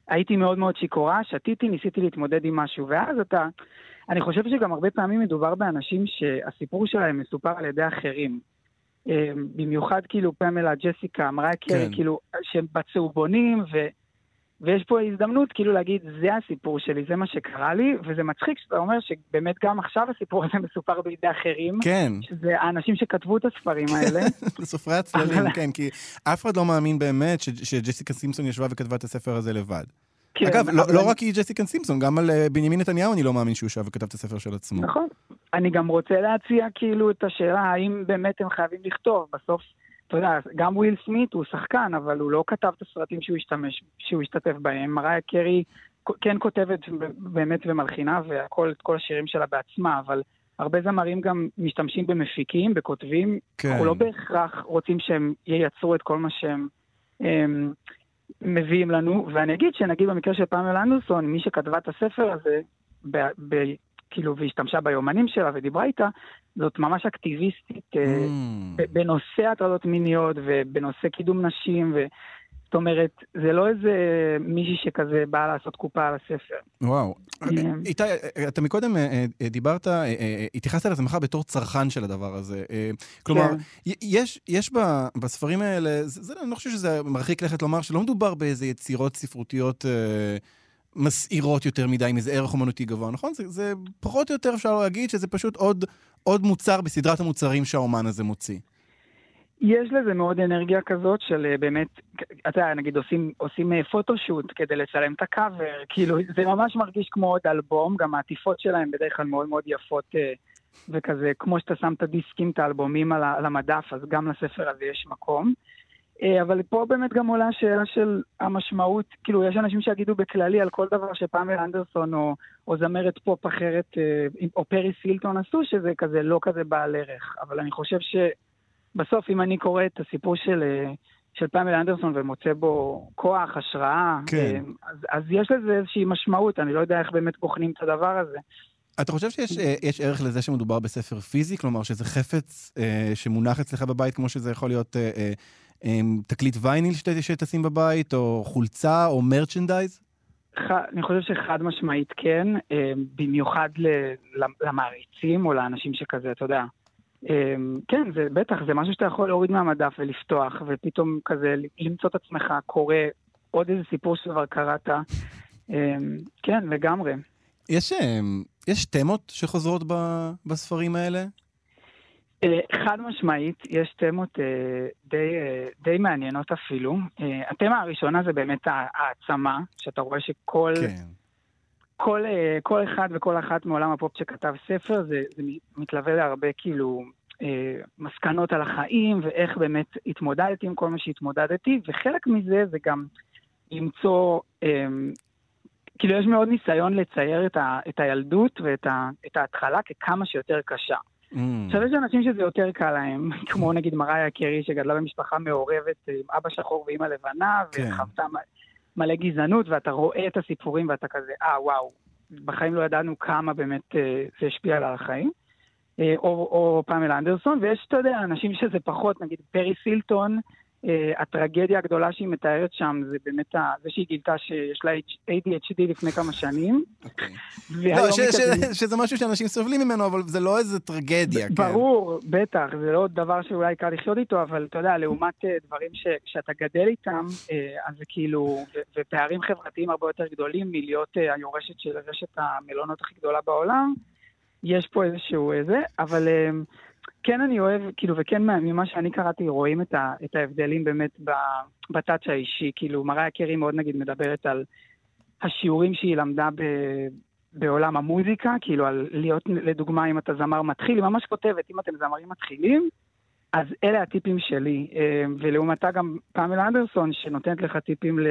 הייתי מאוד מאוד שיכורה, שתיתי, ניסיתי להתמודד עם משהו, ואז אתה... אני חושב שגם הרבה פעמים מדובר באנשים שהסיפור שלהם מסופר על ידי אחרים. אה, במיוחד כאילו פמלה, ג'סיקה, קרי,
כן.
כאילו, שהם בצהובונים, ו... ויש פה הזדמנות כאילו להגיד, זה הסיפור שלי, זה מה שקרה לי, וזה מצחיק שאתה אומר שבאמת גם עכשיו הסיפור הזה מסופר בידי אחרים.
כן.
שזה האנשים שכתבו את הספרים האלה. <laughs>
סופרי הצללים, כן, כי אף אחד לא מאמין באמת ש- שג'סיקה סימפסון ישבה וכתבה את הספר הזה לבד.
כן,
אגב, לא,
אבל
לא
אני-
רק היא ג'סיקה סימפסון, גם על אה, בנימין נתניהו אני לא מאמין שהוא ישב וכתב את הספר של עצמו.
נכון. אני גם רוצה להציע כאילו את השאלה האם באמת הם חייבים לכתוב. בסוף, אתה יודע, גם וויל סמית הוא שחקן, אבל הוא לא כתב את הסרטים שהוא השתמש, שהוא השתתף בהם. מריה קרי כן כותבת באמת ומלחינה, וכל את כל השירים שלה בעצמה, אבל הרבה זמרים גם משתמשים במפיקים, בכותבים.
כן.
אנחנו לא בהכרח רוצים שהם ייצרו את כל מה שהם... הם, מביאים לנו, ואני אגיד שנגיד במקרה של פמלה אנדרסון, מי שכתבה את הספר הזה, ב, ב, כאילו, והשתמשה ביומנים שלה ודיברה איתה, זאת ממש אקטיביסטית
Mm.
אה, ב- בנושא הטרדות מיניות ובנושא קידום נשים, ו... זאת אומרת, זה לא איזה מישהי שכזה באה לעשות קופה על הספר.
וואו.
אה,
איתי, אתה מקודם אה, אה, דיברת, אה, אה, התייחסת לעצמך בתור צרכן של הדבר הזה. אה, כלומר,
כן.
יש, בספרים האלה, זה, אני לא חושב שזה מרחיק לכת לומר שלא מדובר באיזה יצירות ספרותיות אה, מסעירות יותר מדי, עם איזה ערך אומנותי גבוה, נכון? זה, זה פחות או יותר אפשר להגיד שזה פשוט עוד, עוד מוצר בסדרת המוצרים שהאומן הזה מוציא.
יש לזה מאוד אנרגיה כזאת של אה, באמת, אתה יודע, נגיד עושים, עושים אה, פוטושוט כדי לצלם את הקאבר, <laughs> כאילו זה ממש מרגיש כמו עוד אלבום, גם העטיפות שלהם בדרך כלל מאוד מאוד יפות אה, וכזה, כמו שאתה שם את הדיסקים, את האלבומים על המדף, אז גם לספר הזה יש מקום. אה, אבל פה באמת גם עולה השאלה של המשמעות, כאילו יש אנשים שיגידו בכללי על כל דבר שפמלה אנדרסון או, או זמרת פופ אחרת, אה, או פרי סילטון עשו, שזה כזה לא כזה בעל ערך. אבל אני חושב ש... בסוף, אם אני קורא את הסיפור של, אה, של פמלה אנדרסון ומוצא בו כוח, השראה,
כן.
אז, אז יש לזה איזושהי משמעות, אני לא יודע איך באמת בוחנים את הדבר הזה.
אתה חושב שיש יש ערך לזה שמדובר בספר פיזי? כלומר, שזה חפץ אה, שמונח אצלך בבית, כמו שזה יכול להיות אה, אה, תקליט וייניל שת, שתשים בבית, או חולצה, או מרצ'נדייז?
אני חושב שחד משמעית כן, אה, במיוחד ל- למעריצים או לאנשים שכזה, אתה יודע. אה, כן, זה בטח, זה משהו שאתה יכול להוריד מהמדף ולפתוח, ופתאום כזה למצוא את עצמך קורא עוד איזה סיפור שכבר קראת. כן, לגמרי.
יש, יש תמות שחוזרות ב- בספרים האלה?
אה, חד משמעית, יש תמות אה, די, אה, די מעניינות אפילו. התמה הראשונה זה באמת הע- העצמה, שאתה רואה שכל
כן.
כל, כל אחד וכל אחת מעולם הפופ שכתב ספר, זה, זה מתלווה להרבה כאילו אה, מסקנות על החיים, ואיך באמת התמודדתי עם כל מה שהתמודדתי, וחלק מזה זה גם למצוא, אה, כאילו יש מאוד ניסיון לצייר את, ה, את הילדות ואת ה, את ההתחלה ככמה שיותר קשה.
Mm.
עכשיו יש אנשים שזה יותר קל להם, <laughs> כמו נגיד מריה קרי שגדלה במשפחה מעורבת אה, עם אבא שחור ואימא לבנה,
כן.
וחוותה מלא גזענות, ואתה רואה את הסיפורים ואתה כזה, אה, וואו, בחיים לא ידענו כמה באמת אה, זה השפיע על החיים. אה, או, או פמלה אנדרסון, ויש, אתה יודע, אנשים שזה פחות, נגיד פרי סילטון, הטרגדיה הגדולה שהיא מתארת שם זה באמת ה- זה שהיא גילתה שיש לה ADHD לפני כמה שנים. והיום
לא, שזה משהו שאנשים סובלים ממנו, אבל זה לא איזה טרגדיה, כן.
ברור, בטח, זה לא דבר שאולי קל לחיות איתו, אבל אתה יודע, לעומת אה, דברים שכשאתה גדל איתם, אה, אז זה כאילו, ו- ופערים חברתיים הרבה יותר גדולים מלהיות אה, היורשת של רשת המלונות הכי גדולה בעולם, יש פה איזשהו איזה, אבל אה, כן אני אוהב, כאילו, וכן מה- ממה שאני קראתי, רואים את, ה, את ההבדלים באמת ב- בטאץ' האישי, כאילו, מריה קרי מאוד נגיד מדברת על השיעורים שהיא למדה ב... בעולם המוזיקה, כאילו על להיות, לדוגמה, אם אתה זמר מתחיל, היא ממש כותבת, אם אתם זמרים מתחילים, אז אלה הטיפים שלי. אה, ולעומתה גם פמלה אנדרסון, שנותנת לך טיפים ל...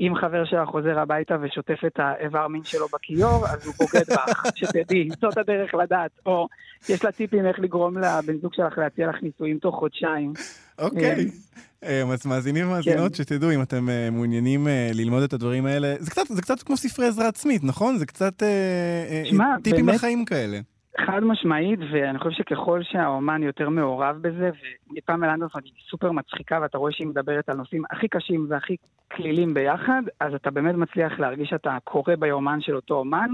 אם חבר שלך חוזר הביתה ושוטף את האיבר מין שלו בכיור, אז הוא בוגד בך, <laughs> שתדעי, זאת הדרך לדעת. או יש לה טיפים איך לגרום לבן זוג שלך להציע לך נישואים תוך חודשיים.
אוקיי. אה, אז מאזינים ומאזינות,
כן.
שתדעו, אם אתם אה, מעוניינים אה, ללמוד את הדברים האלה, זה קצת- זה קצת כמו ספרי עזרה עצמית, נכון? זה קצת אה, אה, טיפים לחיים כאלה.
חד משמעית, ואני חושב שככל שהאומן יותר מעורב בזה, ופמלה אנדרסון היא סופר מצחיקה, ואתה רואה שהיא מדברת על נושאים הכי קשים והכי כלילים ביחד, אז אתה באמת מצליח להרגיש שאתה קורא ביומן של אותו אומן,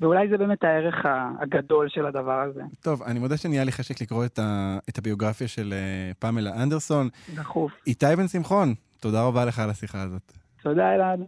ואולי זה באמת הערך הגדול של הדבר הזה.
טוב, אני מודה שנהיה לי חשק לקרוא את ה- את הביוגרפיה של אה, פמלה אנדרסון.
דחוף.
איתי בן שמחון, תודה רבה לך על השיחה הזאת.
תודה, אלעד.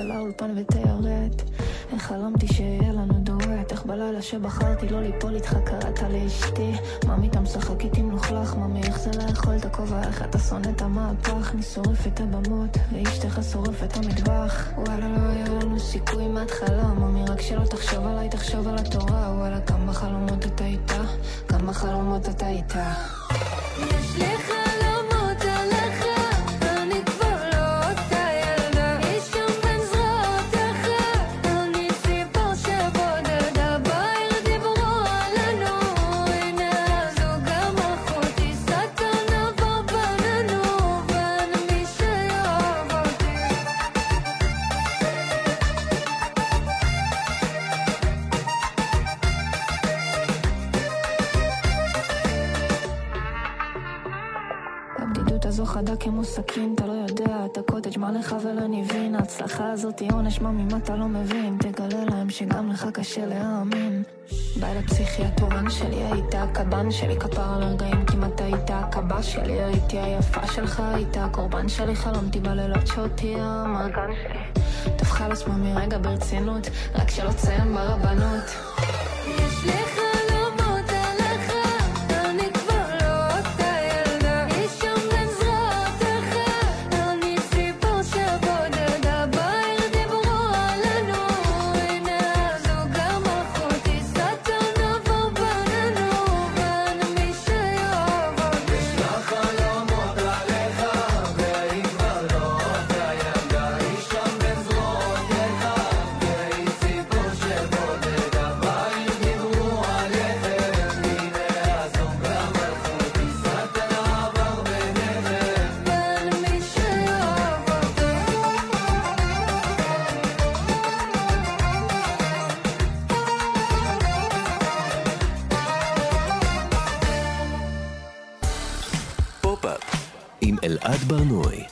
אל האולפן ותיירט. איך חלמתי שיהיה לנו דואט, איך בלילה שבחרתי לא ליפול איתך קראת לאשתי. ממי אתה משחק איתי מלוכלך, ממי איך זה לאכול את הכובע, איך אתה שונא את המהפך. אני שורף את הבמות, ואשתך שורף את המטבח. וואלה לא היה לנו סיכוי מההתחלה, ממי רק שלא תחשוב עליי, תחשוב על התורה. וואלה כמה חלומות אתה איתה, כמה חלומות אתה איתה.
יש לי
כמו סכין, אתה לא יודע, את הקוטג' מה לך ולניבין ההצלחה הזאת היא עונש, מה ממה אתה לא מבין? תגלה להם שגם לך קשה להאמין. ביי לפסיכיאטורן שלי היית הקב"ן שלי כפר על הרגעים כמעט היית הקב"א שלי הייתי היפה שלך היית הקורבן שלי חלמתי בלילות שאותי המרגן שלי. טוב חלאס ממי רגע ברצינות רק שלא תסיים ברבנות
ברנועי.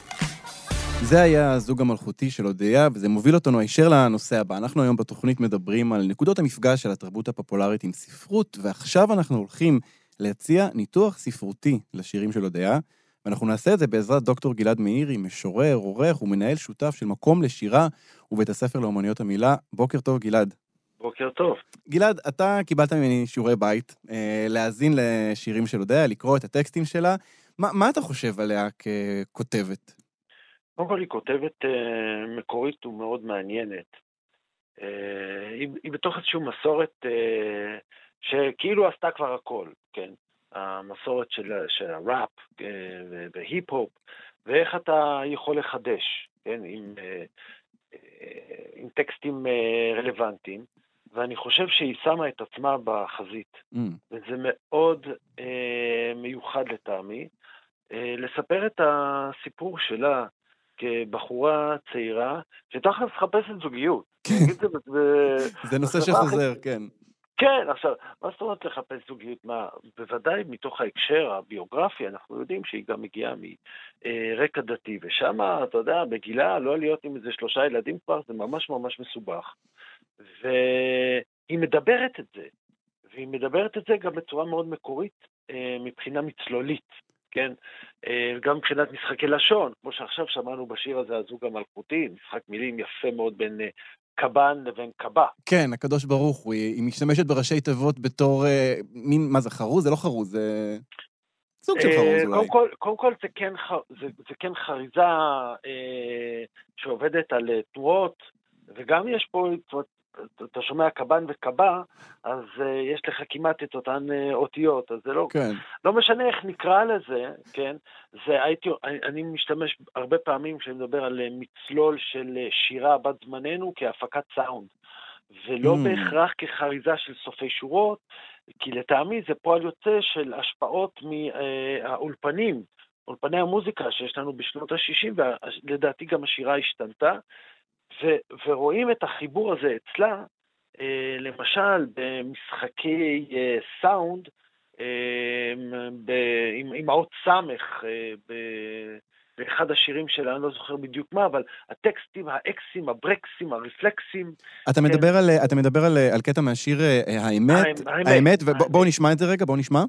זה היה הזוג המלכותי של אודיה, וזה מוביל אותנו הישר לנושא הבא. אנחנו היום בתוכנית מדברים על נקודות המפגש של התרבות הפופולרית עם ספרות, ועכשיו אנחנו הולכים להציע ניתוח ספרותי לשירים של אודיה, ואנחנו נעשה את זה בעזרת דוקטור גלעד מאירי, משורר, עורך ומנהל שותף של מקום לשירה ובית הספר לאומנויות המילה. בוקר טוב, גלעד.
בוקר טוב.
גלעד, אתה קיבלת ממני שיעורי בית, אה, להאזין לשירים של אודיה, לקרוא את הטקסטים שלה. מה, מה אתה חושב עליה ככותבת?
קודם כל היא כותבת אה, מקורית ומאוד מעניינת. אה, היא, היא בתוך איזושהי מסורת אה, שכאילו עשתה כבר הכל, כן? המסורת של, של הראפ אה, והיפ-הופ, ואיך אתה יכול לחדש, כן? עם, אה, אה, עם טקסטים אה, רלוונטיים. ואני חושב שהיא שמה את עצמה בחזית,
Mm.
וזה מאוד אה, מיוחד לטעמי, לספר את הסיפור שלה כבחורה צעירה, שתכלס מחפשת זוגיות. את זה <laughs>
נושא שחוזר, כן.
כן, עכשיו, מה זאת אומרת לחפש זוגיות? מה, בוודאי מתוך ההקשר הביוגרפי, אנחנו יודעים שהיא גם מגיעה מרקע דתי, ושם, אתה יודע, בגילה, לא להיות עם איזה שלושה ילדים כבר, זה ממש ממש מסובך. והיא מדברת את זה, והיא מדברת את זה גם בצורה מאוד מקורית אה, מבחינה מצלולית, כן? אה, גם מבחינת משחקי לשון, כמו שעכשיו שמענו בשיר הזה, הזוג המלכותי, משחק מילים יפה מאוד בין אה, קב"ן לבין קב"א.
כן, הקדוש ברוך הוא, היא, משתמשת בראשי תיבות בתור אה, מין, מה זה, חרוז? זה לא חרוז, זה סוג של חרוז אולי.
קודם כל, קודם כל זה, כן, זה, זה כן חריזה אה, שעובדת על תנועות, וגם יש פה, זאת אומרת, אתה שומע קב"ן וקב"א, אז אה, יש לך כמעט את אותן אה, אותיות, אז זה לא,
כן.
לא משנה איך נקרא לזה, כן? זה הייתי, אני, אני משתמש הרבה פעמים כשאני מדבר על אה, מצלול של אה, שירה בת זמננו כהפקת סאונד, ולא
Mm.
בהכרח כחריזה של סופי שורות, כי לטעמי זה פועל יוצא של השפעות מהאולפנים, אולפני המוזיקה שיש לנו בשנות ה-60, ולדעתי גם השירה השתנתה, ו- ורואים את החיבור הזה אצלה, אה, למשל במשחקי אה, סאונד, אה, ב- עם, עם האות סמך, אה, ב- באחד השירים שלה, אני לא זוכר בדיוק מה, אבל הטקסטים, האקסים, הברקסים, הרפלקסים,
אתה
כן.
מדבר, על, אתה מדבר על, על קטע מהשיר אה, האמת,
האמת, האמת,
האמת, ובואו נשמע את זה רגע, בואו נשמע.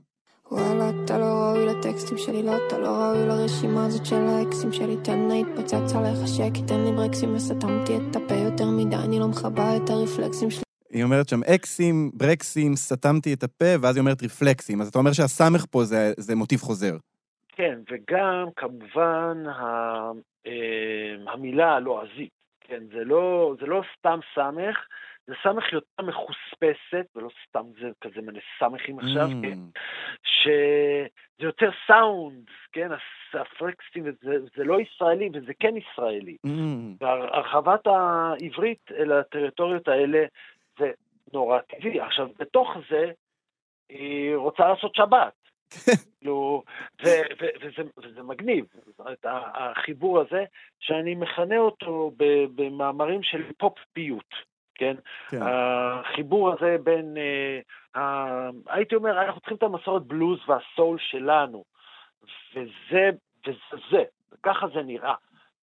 וואלה, אתה לא ראוי לטקסטים שלי, לא, אתה לא ראוי לרשימה הזאת של האקסים שלי. תן לה התפוצץ עליך שקי, תן לי ברקסים וסתמתי את הפה יותר מדי, אני לא מכבה את הרפלקסים שלי.
היא אומרת שם אקסים, ברקסים, סתמתי את הפה, ואז היא אומרת רפלקסים. אז אתה אומר שהסמך פה זה, זה מוטיב חוזר.
כן, וגם כמובן ה, אה, המילה הלועזית, כן, זה לא, זה לא סתם סמך, זה סמך יותר מחוספסת, ולא סתם זה כזה מלא סמכים עכשיו,
Mm.
כן, שזה יותר סאונד, כן, הפרקסטים, וזה, זה לא ישראלי וזה כן ישראלי.
Mm.
והרחבת העברית אל הטריטוריות האלה זה נורא טבעי. עכשיו, בתוך זה, היא רוצה לעשות שבת. <laughs> כאילו, ו- ו- וזה, וזה מגניב, ה- החיבור הזה, שאני מכנה אותו במאמרים של פופ פיוט, כן?
כן.
החיבור הזה בין, אה, ה- הייתי אומר, אנחנו צריכים את המסורת בלוז והסול שלנו, וזה, וזה זה, ככה זה נראה.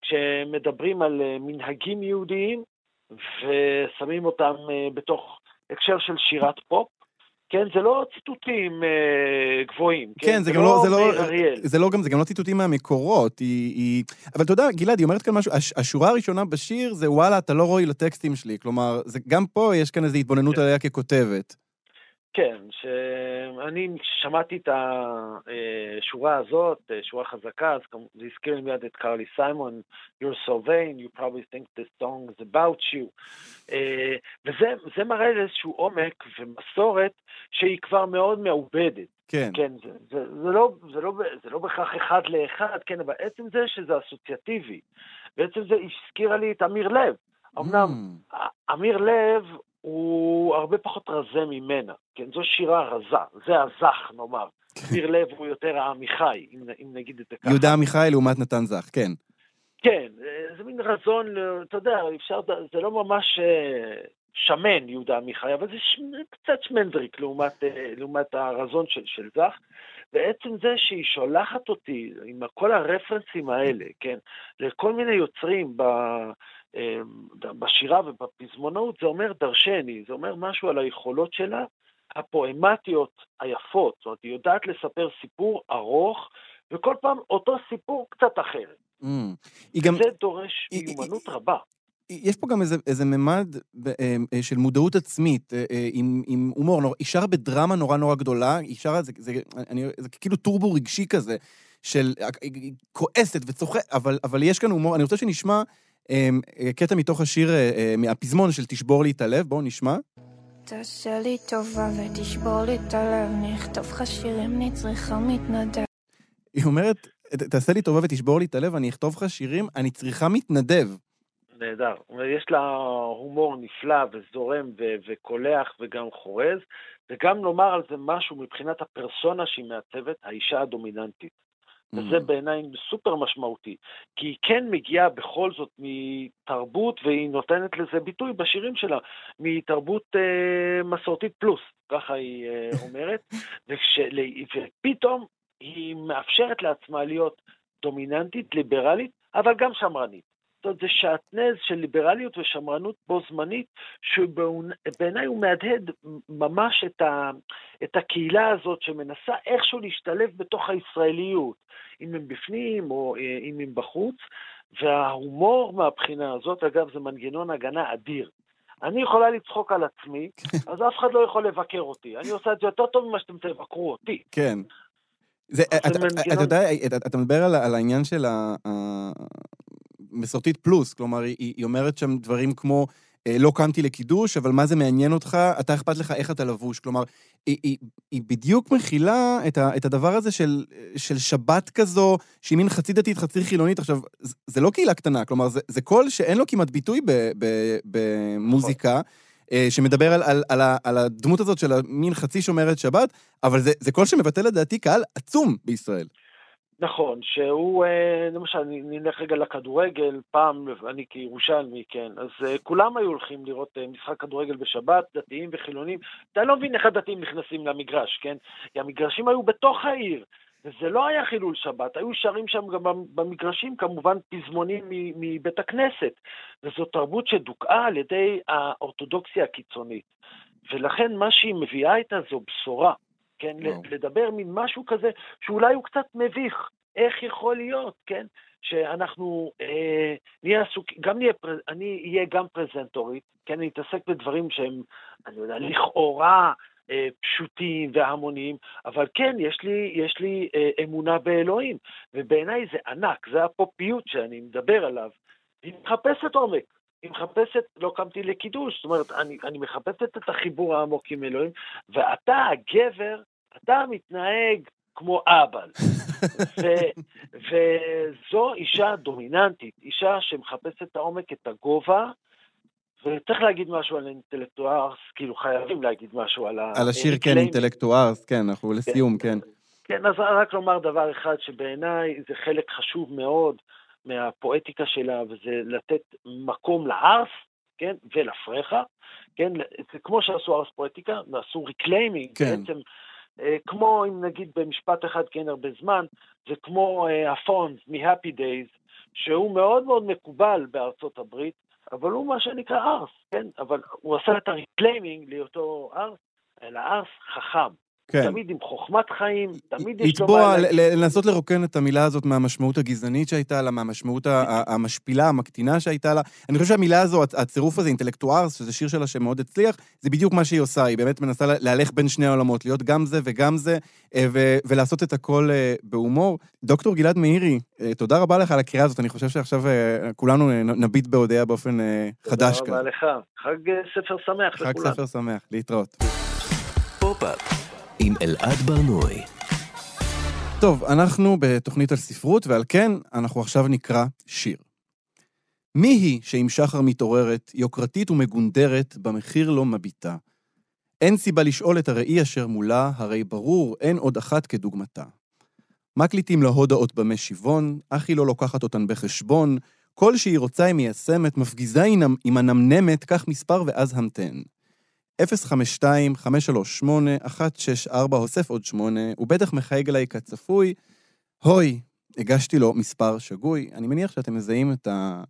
כשמדברים על אה, מנהגים יהודיים ושמים אותם אה, בתוך הקשר של שירת פופ, כן, זה לא ציטוטים אה, גבוהים.
כן, זה גם לא, זה לא,
אריאל.
זה לא גם, זה גם לא ציטוטים מהמקורות, היא, היא... אבל אתה יודע, גלעד, היא אומרת כאן משהו, הש, השורה הראשונה בשיר זה וואלה, אתה לא רואי לטקסטים שלי. כלומר, זה, גם פה יש כאן איזו התבוננות עליה ככותבת.
כן, שאני שמעתי את השורה הזאת, אה, שורה חזקה, אז זה הזכיר לי מיד את קרלי סיימון, You're so vain, you probably think this song is about you. אה, וזה זה מראה איזשהו עומק ומסורת שהיא כבר מאוד מעובדת.
כן.
כן, זה, זה, זה, לא, זה, לא, זה לא בהכרח אחד לאחד, כן, אבל עצם זה שזה אסוציאטיבי, בעצם זה הזכירה לי את אמיר לב. אמנם
Mm.
אמיר לב הוא הרבה פחות רזה ממנה, כן, זו שירה רזה, זה הזך נאמר. אמיר לב הוא יותר העמיחי, אם, אם נגיד את זה ככה.
יהודה עמיחי לעומת נתן זך, כן.
כן, אה, זה מין רזון, אתה יודע, אפשר, זה לא ממש אה, שמן יהודה עמיחי, אבל זה ש, קצת שמנדריק לעומת, אה, לעומת הרזון של, של זך. בעצם זה שהיא שולחת אותי עם כל הרפרנסים האלה, כן, לכל מיני יוצרים ב, בשירה ובפזמונאות, זה אומר דרשני, זה אומר משהו על היכולות שלה, הפואמטיות היפות, זאת אומרת, היא יודעת לספר סיפור ארוך, וכל פעם אותו סיפור קצת אחר.
Mm. היא גם,
זה דורש מיומנות רבה.
יש פה גם איזה, איזה ממד אה, אה, של מודעות עצמית, אה, עם, עם הומור. נור- היא שרה בדרמה נורא נורא גדולה, היא שרה, זה, זה, אני, זה כאילו טורבו רגשי כזה, של היא כועסת וצוחקת, אבל, אבל יש כאן הומור. אני רוצה שנשמע קטע מתוך השיר, אה, אה, מהפזמון של תשבור לי את הלב, בואו נשמע.
תעשה לי טובה ותשבור לי את הלב, נכתוב לך שירים, אני צריכה מתנדב.
היא אומרת, "ת- תעשה לי טובה ותשבור לי את הלב, אני אכתוב לך שירים, אני צריכה מתנדב.
נהדר. יש לה הומור נפלא וזורם ו- וקולח וגם חורז, וגם לומר על זה משהו מבחינת הפרסונה שהיא מעצבת, האישה הדומיננטית. וזה בעיניי סופר משמעותי, כי היא כן מגיעה בכל זאת מתרבות, והיא נותנת לזה ביטוי בשירים שלה, מתרבות אה, מסורתית פלוס, ככה היא אה, <laughs> אומרת, וכשל, ופתאום היא מאפשרת לעצמה להיות דומיננטית, ליברלית, אבל גם שמרנית. זאת אומרת, זה שעטנז של ליברליות ושמרנות בו זמנית, שבעיניי הוא מהדהד ממש את, ה, את הקהילה הזאת שמנסה איכשהו להשתלב בתוך הישראליות, אם הם בפנים או אה, אם הם בחוץ, וההומור מהבחינה הזאת, אגב, זה מנגנון הגנה אדיר. אני יכולה לצחוק על עצמי, אז אף אחד לא יכול לבקר אותי. אני עושה את זה יותר טוב ממה שאתם תבקרו אותי.
כן. זה,
זה
אתה, יודע, אתה, אתה מדבר על, ה- על העניין של המסורתית פלוס, כלומר, היא, היא אומרת שם דברים כמו, אה, לא קמתי לקידוש, אבל מה זה מעניין אותך, אתה אכפת לך איך אתה לבוש. כלומר, היא, היא, היא בדיוק מכילה את, ה, את הדבר הזה של, של שבת כזו, שהיא מין חצי דתית, חצי חילונית. עכשיו, זה, זה לא קהילה קטנה, כלומר, זה, זה קול שאין לו כמעט ביטוי ב, ב, במוזיקה. אה, שמדבר על, על, על, על הדמות הזאת של המין חצי שומרת שבת, אבל זה, זה קול שמבטא לדעתי קהל עצום בישראל.
נכון, שהוא, אה, למשל, נ- נלך רגע לכדורגל, פעם, אני כירושלמי, כן, אז אה, כולם היו הולכים לראות אה, משחק כדורגל בשבת, דתיים וחילונים. אתה לא מבין איך הדתיים נכנסים למגרש, כן? כי המגרשים היו בתוך העיר, וזה לא היה חילול שבת, היו שרים שם גם במ- במגרשים, כמובן, פזמונים מבית הכנסת. וזו תרבות שדוכאה על ידי האורתודוקסיה הקיצונית. ולכן מה שהיא מביאה איתה זו בשורה. כן,
וואו.
לדבר ממשהו כזה שאולי הוא קצת מביך. איך יכול להיות, כן, שאנחנו אה, נהיה עסוקים, גם נהיה, פר- אני אהיה גם פרזנטורית, כן, אני אתעסק בדברים שהם, אני יודע, לכאורה אה, פשוטים והמוניים, אבל כן, יש לי, יש לי אה, אמונה באלוהים, ובעיניי זה ענק, זה הפופיות שאני מדבר עליו. היא מחפשת עומק. היא מחפשת, לא קמתי לקידוש, זאת אומרת, אני, אני מחפשת את החיבור העמוק עם אלוהים, ואתה, הגבר, אתה מתנהג כמו אבל. <laughs> ו- וזו אישה דומיננטית, אישה שמחפשת את העומק, את הגובה, וצריך להגיד משהו על אינטלקטוארס, כאילו חייבים להגיד משהו על ה...
על השיר, כן. אינטלקטוארס, כן, אנחנו לסיום, כן.
כן, אז רק לומר דבר אחד שבעיניי זה חלק חשוב מאוד מהפואטיקה שלה, וזה לתת מקום לארס, כן, ולפרחה, כן, זה כמו שעשו ערס פואטיקה, ועשו reclaiming,
כן.
בעצם, אה, כמו אם נגיד במשפט אחד, אין הרבה זמן, זה כמו אה, הפונס מ-Happy Days, שהוא מאוד מאוד מקובל בארצות הברית, אבל הוא מה שנקרא ערס, כן, אבל הוא עשה את ה reclaiming להיותו ערס, אלא ערס חכם.
כן.
תמיד עם חוכמת חיים, תמיד יש לו
לתבוע,
מה להגיד.
ל- לנסות לרוקן את המילה הזאת מהמשמעות הגזענית שהייתה לה, מהמשמעות המשפילה, המקטינה שהייתה לה. אני חושב שהמילה הזו, הצ- הצירוף הזה, אינטלקטוערס, שזה שיר שלה שמאוד הצליח, זה בדיוק מה שהיא עושה, היא באמת מנסה לה- להלך בין שני העולמות, להיות גם זה וגם זה, אה, ו- ולעשות את הכל אה, בהומור. דוקטור גלעד מאירי, אה, תודה רבה לך על הקריאה הזאת, אני חושב שעכשיו כולנו נביט בהודיה באופן חדש
תודה רבה. לך. חג ספר שמח
חג
לכולם.
ספר שמח, להתראות.
פופ-אפ עם אלעד ברנועי.
טוב, אנחנו בתוכנית על ספרות, ועל כן אנחנו עכשיו נקרא שיר. מי היא שעם שחר מתעוררת, יוקרתית ומגונדרת, במחיר לא מביטה? אין סיבה לשאול את הראי אשר מולה, הרי ברור, אין עוד אחת כדוגמתה. מקליטים לה הודעות במי שיבון, אך היא לא לוקחת אותן בחשבון, כל שהיא רוצה היא מיישמת, מפגיזה עם הנמנמת, כך מספר ואז המתן. 052-538-164, הוסף עוד 8, הוא בטח מחייג אליי כצפוי. הוי, הגשתי לו מספר שגוי. אני מניח שאתם מזהים את, ה...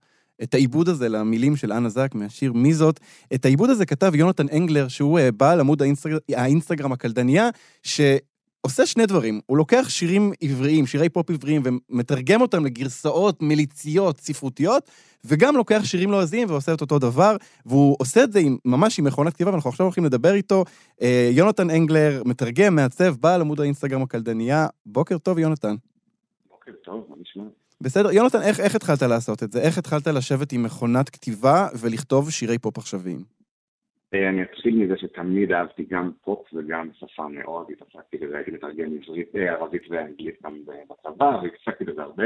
את העיבוד הזה למילים של אנה זק מהשיר "מי זאת". את העיבוד הזה כתב יונתן אנגלר, שהוא אה, בעל עמוד האינסטגר... האינסטגרם הקלדניה, שעושה שני דברים. הוא לוקח שירים עבריים, שירי פופ עבריים, ומתרגם אותם לגרסאות מליציות, ספרותיות, וגם לוקח שירים לועזיים ועושה את אותו דבר, והוא עושה את זה עם, ממש עם מכונת כתיבה, ואנחנו עכשיו הולכים לדבר איתו. אה, יונתן אנגלר, מתרגם, מעצב, בעל עמוד האינסטגרם הקלדניה. בוקר טוב, יונתן.
בוקר טוב, מה נשמע?
בסדר, יונתן, איך, איך התחלת לעשות את זה? איך התחלת לשבת עם מכונת כתיבה ולכתוב שירי פופ עכשוויים?
אה, אני אתחיל מזה שתמיד אהבתי גם פופ וגם שפה מאוד, התעסקתי בזה, הייתי מתרגם עברית, אה, ערבית ואנגלית גם בצבא, והתעסקתי בזה הרבה.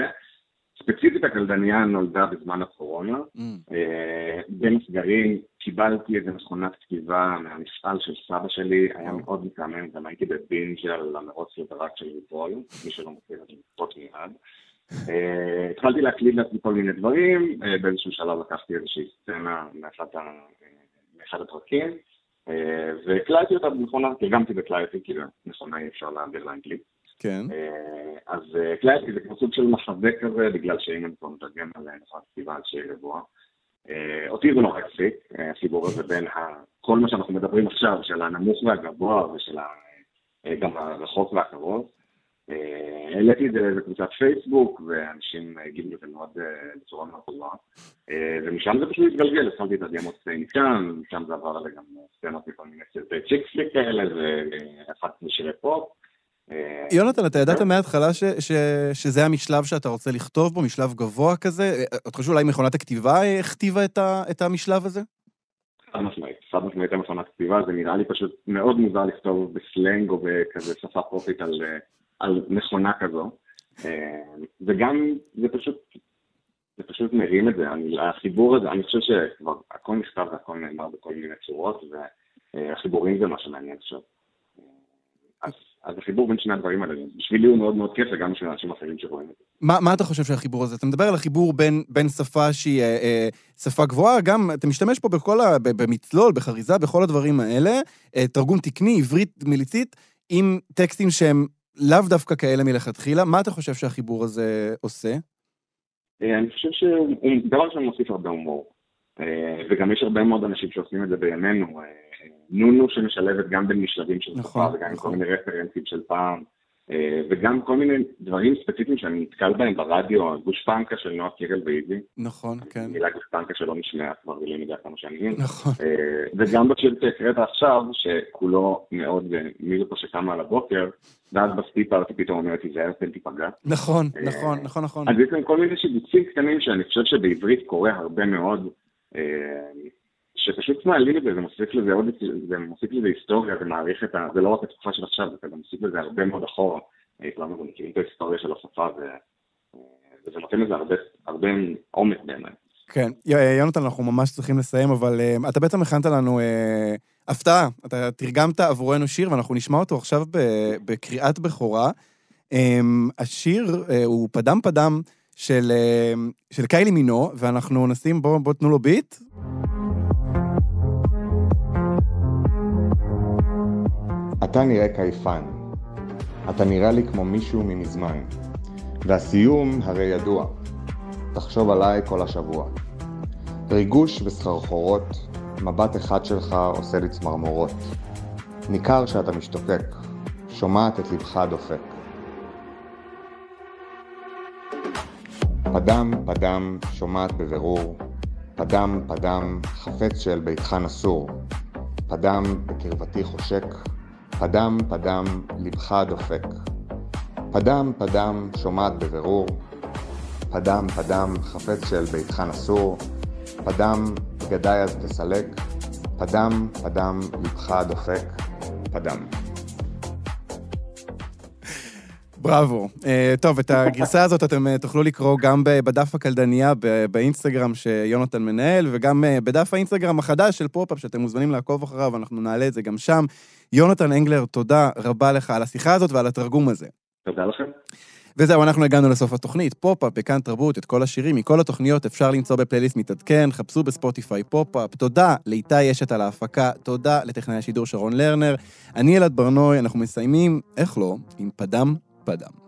ספציפית הקלדניה נולדה בזמן הקורונה. אה, בין הסגרים קיבלתי איזה מכונת כתיבה מהמפעל של סבא שלי, היה מאוד מתאמן, גם הייתי בבינג' על המרוץ לדראג של רופול, מי שלא מכיר את לקפוץ מיד. התחלתי להקליד לעצמי כל מיני דברים, באיזשהו שלב לקחתי איזושהי סצנה מאחת מאחד הפרקים, אה, והקלטתי אותה במכונה, תרגמתי והקלטתי, כי במכונה אי אפשר להעביר לאנגלית.
כן.
אה, אז אה, הקלטתי, זה כמו סוג של מחזה כזה, בגלל שאם אני כבר מתרגם על מכונת כתיבה על שיר. אה, אותי זה נורא הפסיק, החיבור הזה בין כל מה שאנחנו מדברים עכשיו, של הנמוך והגבוה ושל גם הרחוק והקרוב. אה, העליתי את זה לאיזה קבוצת פייסבוק, ואנשים הגיבו לזה מאוד אה, בצורה מאוד טובה. אה, ומשם זה פשוט התגלגל, התחלתי את הדיימות מכאן, משם זה עבר לגם סצנות מכל מיני סרטי צ'יקסליק כאלה, והפכתי לשירי פופ.
יונתן, אתה ידעת מההתחלה ש, ש, שזה המשלב שאתה רוצה לכתוב בו, משלב גבוה כזה? אתה חושב אולי מכונת הכתיבה הכתיבה את, ה, את המשלב הזה?
חד משמעית, חד משמעית המכונת כתיבה, זה נראה לי פשוט מאוד מוזר לכתוב בסלנג או בכזה שפה פופית על, על מכונה כזו. אה, וגם זה פשוט, זה פשוט מרים את זה, אני, החיבור הזה, אני חושב שכבר הכל נכתב והכל נאמר בכל מיני צורות, והחיבורים זה מה שמעניין עכשיו. אז, אז החיבור בין שני הדברים האלה, בשבילי הוא מאוד מאוד כיף, וגם בשביל אנשים אחרים שרואים את זה.
מה, מה אתה חושב שהחיבור הזה? אתה מדבר על החיבור בין, בין שפה שהיא אה, אה, שפה גבוהה, גם אתה משתמש פה בכל ה... במצלול, בחריזה, בכל הדברים האלה, אה, תרגום תקני, עברית מיליצית, עם טקסטים שהם לאו דווקא כאלה מלכתחילה. מה אתה חושב שהחיבור הזה עושה?
אה, אני חושב שהוא דבר ראשון מוסיף הרבה הומור. אה, וגם יש הרבה מאוד אנשים שעושים את זה בימינו. אה, נונו שמשלבת גם בין משלבים של
נכון,
שפה וגם עם כל
נכון.
מיני רפרנסים של פעם. אה, וגם כל מיני דברים ספציפיים שאני נתקל בהם ברדיו, גושפנקה של נועה קירל ואיזי.
נכון, כן.
מילה גושפנקה שלא נשמעה כבר בלי מידה כמה שנים.
נכון.
אה, וגם בשיר שהקראת עכשיו, שכולו מאוד, אה, מי זאת שקמה על הבוקר, ואז בסטי פארטי פתאום אומרת, תיזהר, פן תיפגע.
נכון, נכון, נכון, נכון.
אז יש להם כל מיני שיבוצים קטנים שאני חושב שבעברית קורה הרבה מאוד, שפשוט מעלים את זה, זה מוסיף לזה עוד, זה מוסיף לזה היסטוריה ומעריך את ה... זה לא רק התקופה של עכשיו, זה מוסיף לזה הרבה מאוד אחורה. אה, כולנו גם מכירים את ההיסטוריה של השפה, אה, וזה נותן לזה הרבה, עומק בעיניי.
כן. י- יונתן, אנחנו ממש צריכים לסיים, אבל אתה בעצם הכנת לנו הפתעה. אתה תרגמת עבורנו שיר, ואנחנו נשמע אותו עכשיו בקריאת בכורה. Um, השיר הוא פדם פדם של, קיילי מינו, ואנחנו נשים, בואו בוא תנו לו ביט.
אתה נראה קייפן. אתה נראה לי כמו מישהו ממזמן. והסיום הרי ידוע. תחשוב עליי כל השבוע. ריגוש וסחרחורות, מבט אחד שלך עושה לי צמרמורות. ניכר שאתה משתוקק, שומעת את לבך דופק. פדם פדם שומעת בבירור, פדם פדם חפץ של ביתך נסור. פדם בקרבתי חושק, פדם פדם לבך דופק. פדם פדם שומעת בבירור, פדם פדם חפץ שלביתך נסור, פדם בגדיי אז תסלק, פדם פדם לבך דופק, פדם.
בראבו. אה, טוב, את הגרסה הזאת אתם אה, תוכלו לקרוא גם בדף הקלדניה באינסטגרם שיונתן מנהל, וגם אה, בדף האינסטגרם החדש של פופ-אפ, שאתם מוזמנים לעקוב אחריו, אנחנו נעלה את זה גם שם. יונתן אנגלר, תודה רבה לך על השיחה הזאת ועל התרגום הזה.
תודה לכם.
וזהו, אנחנו הגענו לסוף התוכנית. פופ-אפ בכאן תרבות, את כל השירים מכל התוכניות אפשר למצוא בפלייליסט מתעדכן, חפשו בספוטיפיי פופ-אפ. תודה לאיתי אשת על ההפקה, תודה לטכנאי השידור שרון לרנר. אני אלעד ברנוי, אנחנו מסיימים, איך לא, עם פדם פדם.